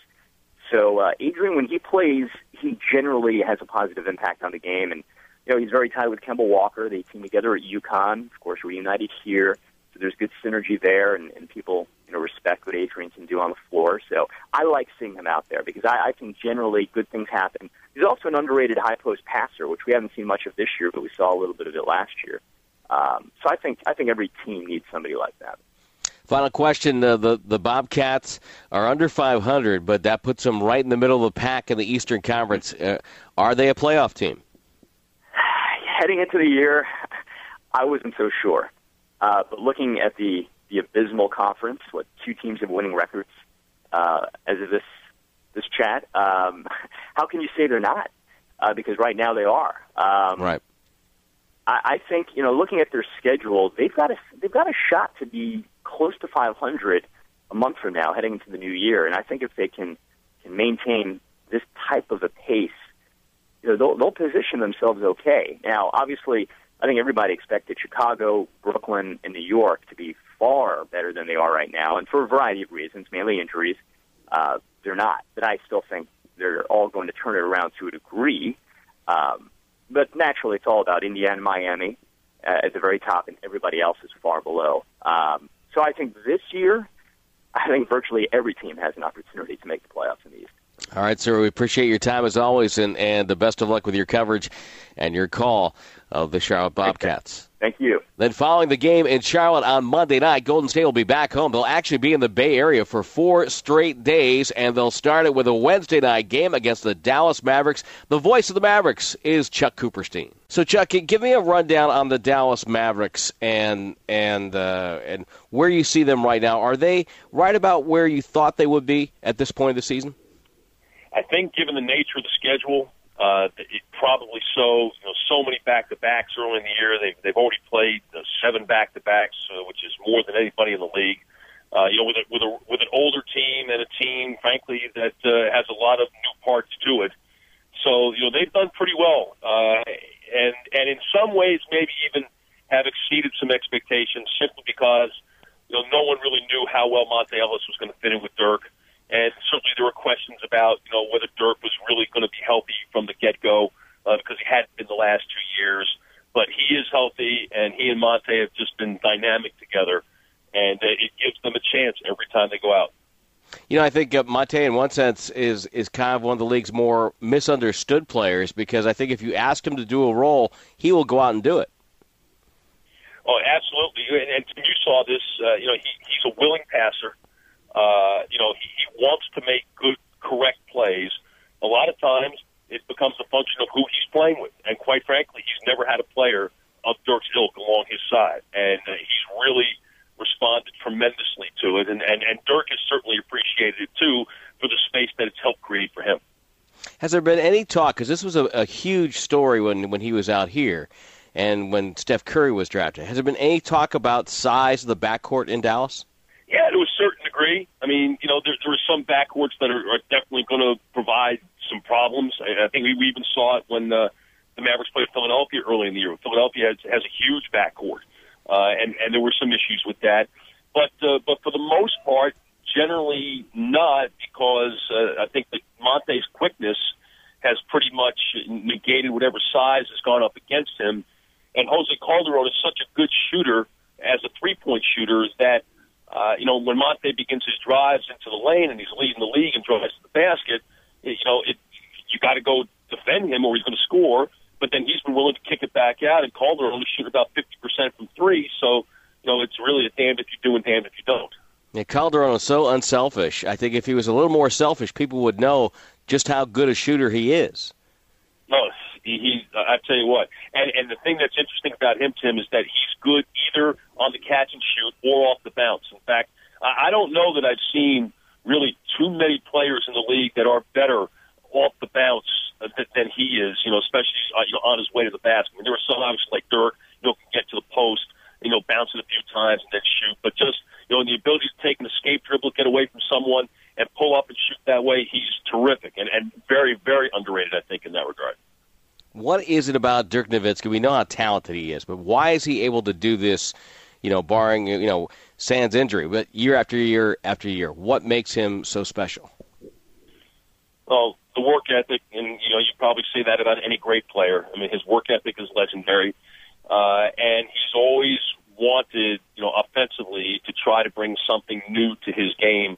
So, uh, Adrien, when he plays, he generally has a positive impact on the game, and you know he's very tight with Kemba Walker. They team together at UConn, of course, reunited here. So there's good synergy there, and, and people you know respect what Adrien can do on the floor. So I like seeing him out there because I, I think generally good things happen. He's also an underrated high post passer, which we haven't seen much of this year, but we saw a little bit of it last year. Um, so I think I think every team needs somebody like that. Final question: uh, the the Bobcats are under 500, but that puts them right in the middle of the pack in the Eastern Conference. Uh, are they a playoff team? Heading into the year, I wasn't so sure. Uh, but looking at the the abysmal conference, what two teams have winning records uh, as of this this chat, um, how can you say they're not? Uh, because right now they are. Um, right. I, I think you know, looking at their schedule, they've got a they've got a shot to be close to 500 a month from now, heading into the new year. And I think if they can can maintain this type of a pace, you know, they'll, they'll position themselves okay. Now, obviously, I think everybody expected Chicago, Brooklyn, and New York to be far better than they are right now, and for a variety of reasons, mainly injuries. Uh, they're not, but I still think they're all going to turn it around to a degree. Um, but naturally, it's all about Indiana, and Miami uh, at the very top, and everybody else is far below. Um, so I think this year, I think virtually every team has an opportunity to make the playoffs in the East. All right, sir. We appreciate your time as always, and, and the best of luck with your coverage and your call of the Charlotte Bobcats. Thank you. Then, following the game in Charlotte on Monday night, Golden State will be back home. They'll actually be in the Bay Area for four straight days, and they'll start it with a Wednesday night game against the Dallas Mavericks. The voice of the Mavericks is Chuck Cooperstein. So, Chuck, give me a rundown on the Dallas Mavericks and and uh, and where you see them right now. Are they right about where you thought they would be at this point of the season? I think, given the nature of the schedule, uh, it, probably so. You know, so many back to backs early in the year. They've they've already played uh, seven back to backs, uh, which is more than anybody in the league. Uh, you know, with a with a with an older team and a team, frankly, that uh, has a lot of new parts to it. So you know they've done pretty well, uh, and and in some ways maybe even have exceeded some expectations simply because you know no one really knew how well Monta Ellis was going to fit in with Dirk, and certainly there were questions about you know whether Dirk was really going to be healthy from the get go uh, because he hadn't been the last two years. But he is healthy, and he and Monta have just been dynamic together, and uh, it gives them a chance every time they go out. You know, I think uh, Monta, in one sense, is is kind of one of the league's more misunderstood players because I think if you ask him to do a role, he will go out and do it. Oh, absolutely. And, and you saw this. Uh, you know, he, he's a willing passer. Uh, you know, he, he wants to make good, correct plays. A lot of times, it becomes a function of who he's playing with. And quite frankly, he's never had a player of Dirk's ilk along his side, and uh, he's really responded tremendously to it. And, and and Dirk has certainly appreciated it too for the space that it's helped create for him. Has there been any talk? Because this was a, a huge story when when he was out here, and when Steph Curry was drafted. Has there been any talk about size of the backcourt in Dallas? Yeah, to a certain degree. I mean, you know, there, there are some backcourts that are, are definitely going to provide some problems. I, I think we, we even saw it when uh, the Mavericks played Philadelphia early in the year. Philadelphia has, has a huge backcourt, uh, and and there were some issues with that. But uh, but for the most part, generally not, because uh, I think that Monta's quickness has pretty much negated whatever size has gone up against him. And Jose Calderon is such a good shooter as a three point shooter that. Uh, you know, when Monta begins his drives into the lane and he's leading the league and drives to the basket, you know, it, you got to go defend him or he's going to score. But then he's been willing to kick it back out, and Calderon shoot about 50% from three. So, you know, it's really a damned if you do and damned if you don't. Yeah, Calderon is so unselfish. I think if he was a little more selfish, people would know just how good a shooter he is. No, he, he I tell you what, and and the thing that's interesting about him, Tim, is that he's good either on the catch and shoot or off the bounce. In fact, I don't know that I've seen really too many players in the league that are better off the bounce than, than he is. You know, especially uh, you know on his way to the basket. I mean, there are some obviously like Dirk, you know, can get to the post, you know, bounce it a few times and then shoot. But just you know, the ability to take an escape dribble, get away from someone, and pull up and shoot that way, he's terrific and, and very, very underrated, I think, in that regard. What is it about Dirk Nowitzki? We know how talented he is, but why is he able to do this? You know, barring you know Sans injury, but year after year after year, what makes him so special? Well, the work ethic, and you know, you probably say that about any great player. I mean, his work ethic is legendary, uh, and he's always wanted, you know, offensively to try to bring something new to his game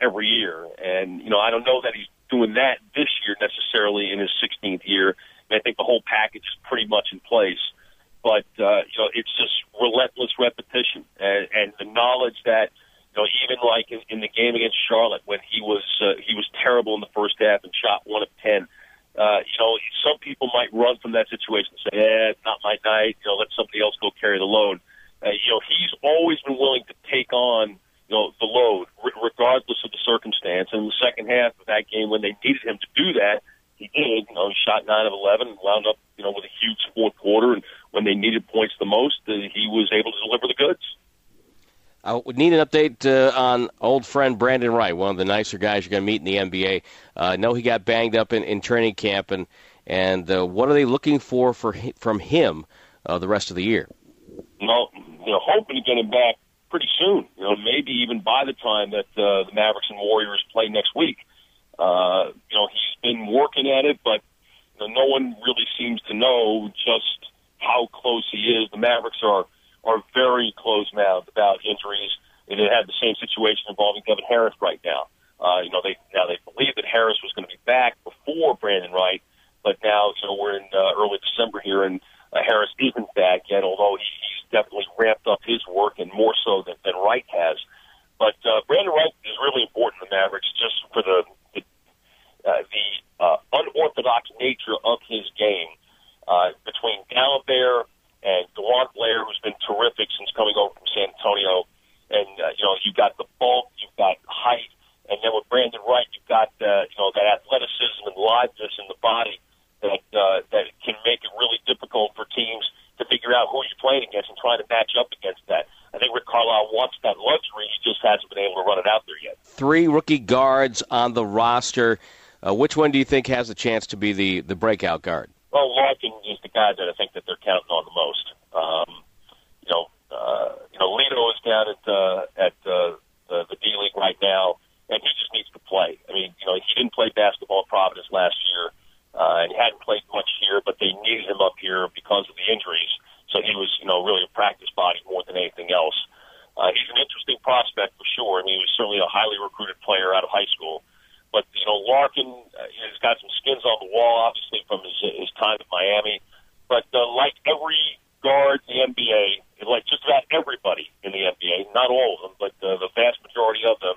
every year. And you know, I don't know that he's doing that this year necessarily in his 16th year. And I think the whole package is pretty much in place. But uh, you know, it's just relentless repetition and, and the knowledge that you know, even like in, in the game against Charlotte when he was uh, he was terrible in the first half and shot one of ten. Uh, you know, some people might run from that situation and say, "Eh, it's not my night." You know, let somebody else go carry the load. Uh, you know, he's always been willing to take on you know the load, r- regardless of the circumstance. And in the second half of that game, when they needed him to do that, he did. You know, he shot nine of eleven wound up you know with a huge fourth quarter. And when they needed points the most, uh, he was able to deliver the goods. I would need an update uh, on old friend Brandon Wright, one of the nicer guys you're going to meet in the NBA. Uh, I know he got banged up in, in training camp, and and uh, what are they looking for for from him uh, the rest of the year? Well, you know, hoping to get him back pretty soon. You know, maybe even by the time that uh, the Mavericks and Warriors play next week. Uh, you know, working at it, but you know, no one really seems to know just how close he is. The Mavericks are are very close-mouthed about injuries. And they had the same situation involving Devin Harris right now. Uh, you know, they now they believe that Harris was going to be back before Brandon Wright, but now you know we're in uh, early December here, and uh, Harris isn't back yet. Although he, he's definitely ramped up his work and more so than, than Wright has. But uh, Brandon Wright is really important to the Mavericks just for the, uh, the uh, unorthodox nature of his game uh, between Gallinari and DeJuan Blair, who's been terrific since coming over from San Antonio. And, uh, you know, you've got the bulk, you've got height, and then with Brandon Wright, you've got, uh, you know, that athleticism and liveness in the body that, uh, that can make it really difficult for teams to figure out who you're playing against and trying to match up against that. I think Rick Carlisle wants that luxury. He just hasn't been able to run it out there yet. Three rookie guards on the roster. Uh, which one do you think has a chance to be the, the breakout guard? Well, Larkin is the guy that I think that they're counting on the most. Um, you know, uh, you know, Ledo is down at uh, at uh, the, the D League right now, and he just needs to play. I mean, you know, he didn't play basketball at Providence last year, uh, and he hadn't played much here, but they needed him up here because of the injuries. So he was, you know, really a practice body more than anything else. Uh, he's an interesting prospect for sure. I mean, he was certainly a highly recruited player out of high school. But you know, Larkin uh, has got some skins on the wall, obviously from his his time at Miami. But uh, like every guard in the NBA, like just about everybody in the NBA, not all of them, but uh, the vast majority of them,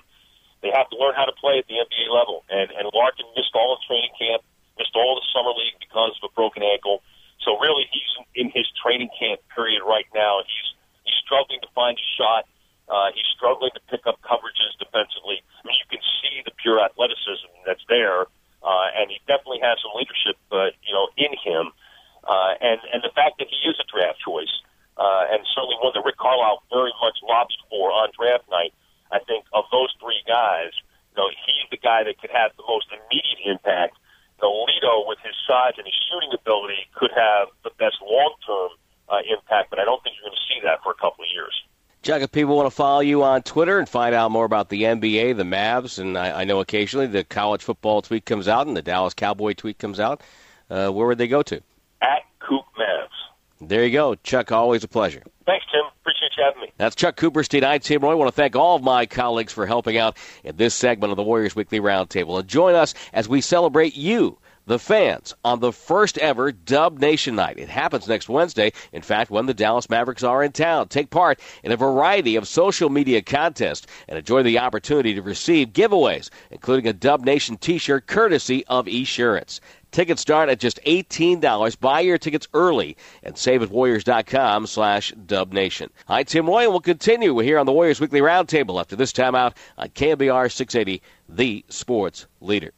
they have to learn how to play at the NBA level. And and Larkin missed all of training camp, missed all the summer league because of a broken ankle. So really, he's in his training camp period right now. He's he's struggling to find a shot. Uh, he's struggling to pick up coverages defensively. I mean, you can see the pure athleticism that's there, uh, and he definitely has some leadership, uh, you know, in him. Uh, and and the fact that he is a draft choice, uh, and certainly one that Rick Carlisle very much lobs for on draft night. I think of those three guys, you know, he's the guy that could have the most immediate impact. The Ledo, with his size and his shooting ability, could have the best long-term uh, impact, but I don't think you're going to see that for a couple of years. Chuck, if people want to follow you on Twitter and find out more about the NBA, the Mavs, and I, I know occasionally the college football tweet comes out and the Dallas Cowboy tweet comes out, uh, where would they go to? At Coop Mavs. There you go. Chuck, always a pleasure. Thanks, Tim. Appreciate you having me. That's Chuck Cooperstein. I'm Tim Roye. I want to thank all of my colleagues for helping out in this segment of the Warriors Weekly Roundtable. And join us as we celebrate you the fans on the first ever Dub Nation Night. It happens next Wednesday, in fact, when the Dallas Mavericks are in town. Take part in a variety of social media contests and enjoy the opportunity to receive giveaways, including a Dub Nation t shirt courtesy of Esurance. Tickets start at just $18. Buy your tickets early and save at warriors.com slash dubnation. Hi, Tim Roye, and we'll continue here on the Warriors Weekly Roundtable after this timeout on KNBR 680, the sports leader.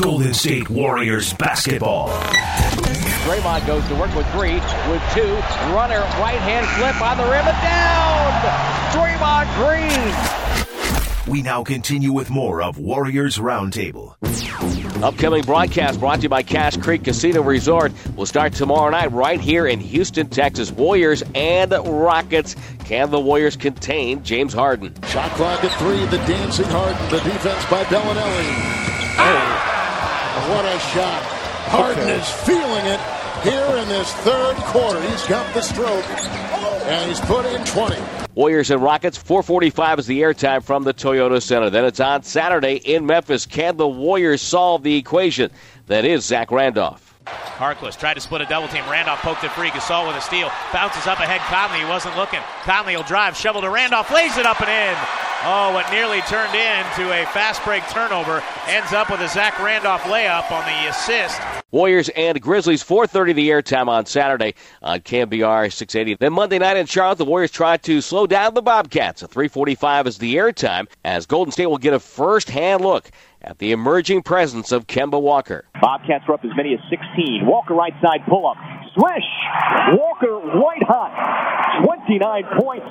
Golden State Warriors basketball. Draymond goes to work with three, with two. Runner, right hand flip on the rim and down. Draymond Green. We now continue with more of Warriors Roundtable. Upcoming broadcast brought to you by Cash Creek Casino Resort will start tomorrow night right here in Houston, Texas. Warriors and Rockets. Can the Warriors contain James Harden? Shot clock at three. The dancing Harden. The defense by Belinelli. Oh, what a shot. Harden okay. is feeling it here in this third quarter. He's got the stroke, and he's put in 20. Warriors and Rockets, 445 is the airtime from the Toyota Center. Then it's on Saturday in Memphis. Can the Warriors solve the equation that is Zach Randolph? Harkless tried to split a double team. Randolph poked it free. Gasol with a steal. Bounces up ahead. Conley, wasn't looking. Conley will drive. Shovel to Randolph. Lays it up and in. Oh, what nearly turned into a fast break turnover. Ends up with a Zach Randolph layup on the assist. Warriors and Grizzlies, 4.30 the airtime on Saturday on KNBR 680. Then Monday night in Charlotte, the Warriors try to slow down the Bobcats. A 3.45 is the airtime as Golden State will get a first-hand look at the emerging presence of Kemba Walker. Bobcats were up as many as 16. Walker right side pull up. Swish! Walker white hot. 29 points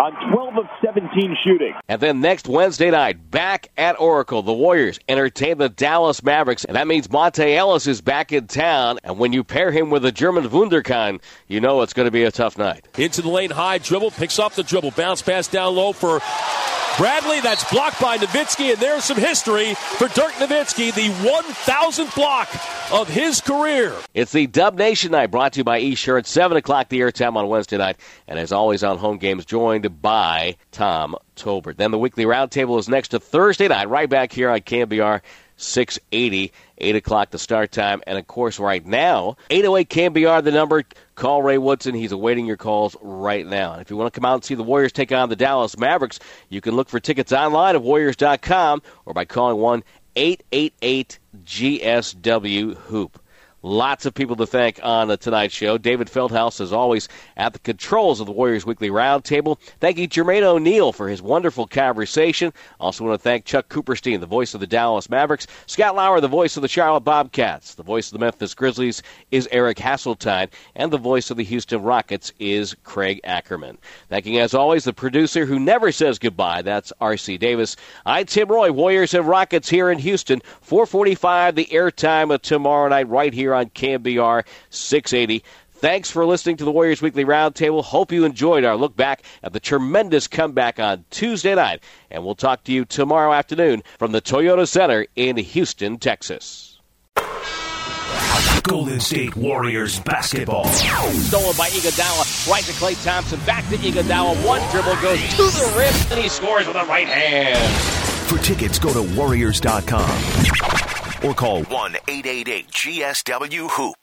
on 12 of 17 shooting. And then next Wednesday night, back at Oracle, the Warriors entertain the Dallas Mavericks, and that means Monta Ellis is back in town. And when you pair him with a German Wunderkind, you know it's going to be a tough night. Into the lane, high dribble, picks off the dribble, bounce pass down low for Bradley, that's blocked by Nowitzki, and there's some history for Dirk Nowitzki, the 1,000th block of his career. It's the Dub Nation Night brought to you by Esurance, 7 o'clock the airtime on Wednesday night, and as always on home games, joined by Tom Tolbert. Then the weekly roundtable is next to Thursday night, right back here on KNBR 680, 8 o'clock the start time. And of course, right now, 808 KNBR, the number. Call Ray Woodson. He's awaiting your calls right now. And if you want to come out and see the Warriors take on the Dallas Mavericks, you can look for tickets online at Warriors.com or by calling 1 888 GSW Hoop. Lots of people to thank on the Tonight Show. David Feldhouse, as always, at the controls of the Warriors Weekly Roundtable. Thank you, Jermaine O'Neal, for his wonderful conversation. Also want to thank Chuck Cooperstein, the voice of the Dallas Mavericks. Scott Lauer, the voice of the Charlotte Bobcats. The voice of the Memphis Grizzlies is Eric Hasseltine. And the voice of the Houston Rockets is Craig Ackerman. Thanking, as always, the producer who never says goodbye. That's R.C. Davis. I'm Tim Roye, Warriors and Rockets here in Houston. 445, the airtime of tomorrow night right here on KNBR 680. Thanks for listening to the Warriors Weekly Roundtable. Hope you enjoyed our look back at the tremendous comeback on Tuesday night. And we'll talk to you tomorrow afternoon from the Toyota Center in Houston, Texas. Golden State Warriors basketball. Stolen by Iguodala. Right to Klay Thompson. Back to Iguodala. One dribble goes to the wrist, and he scores with the right hand. For tickets, go to Warriors.com or call 1 888 GSW Hoop.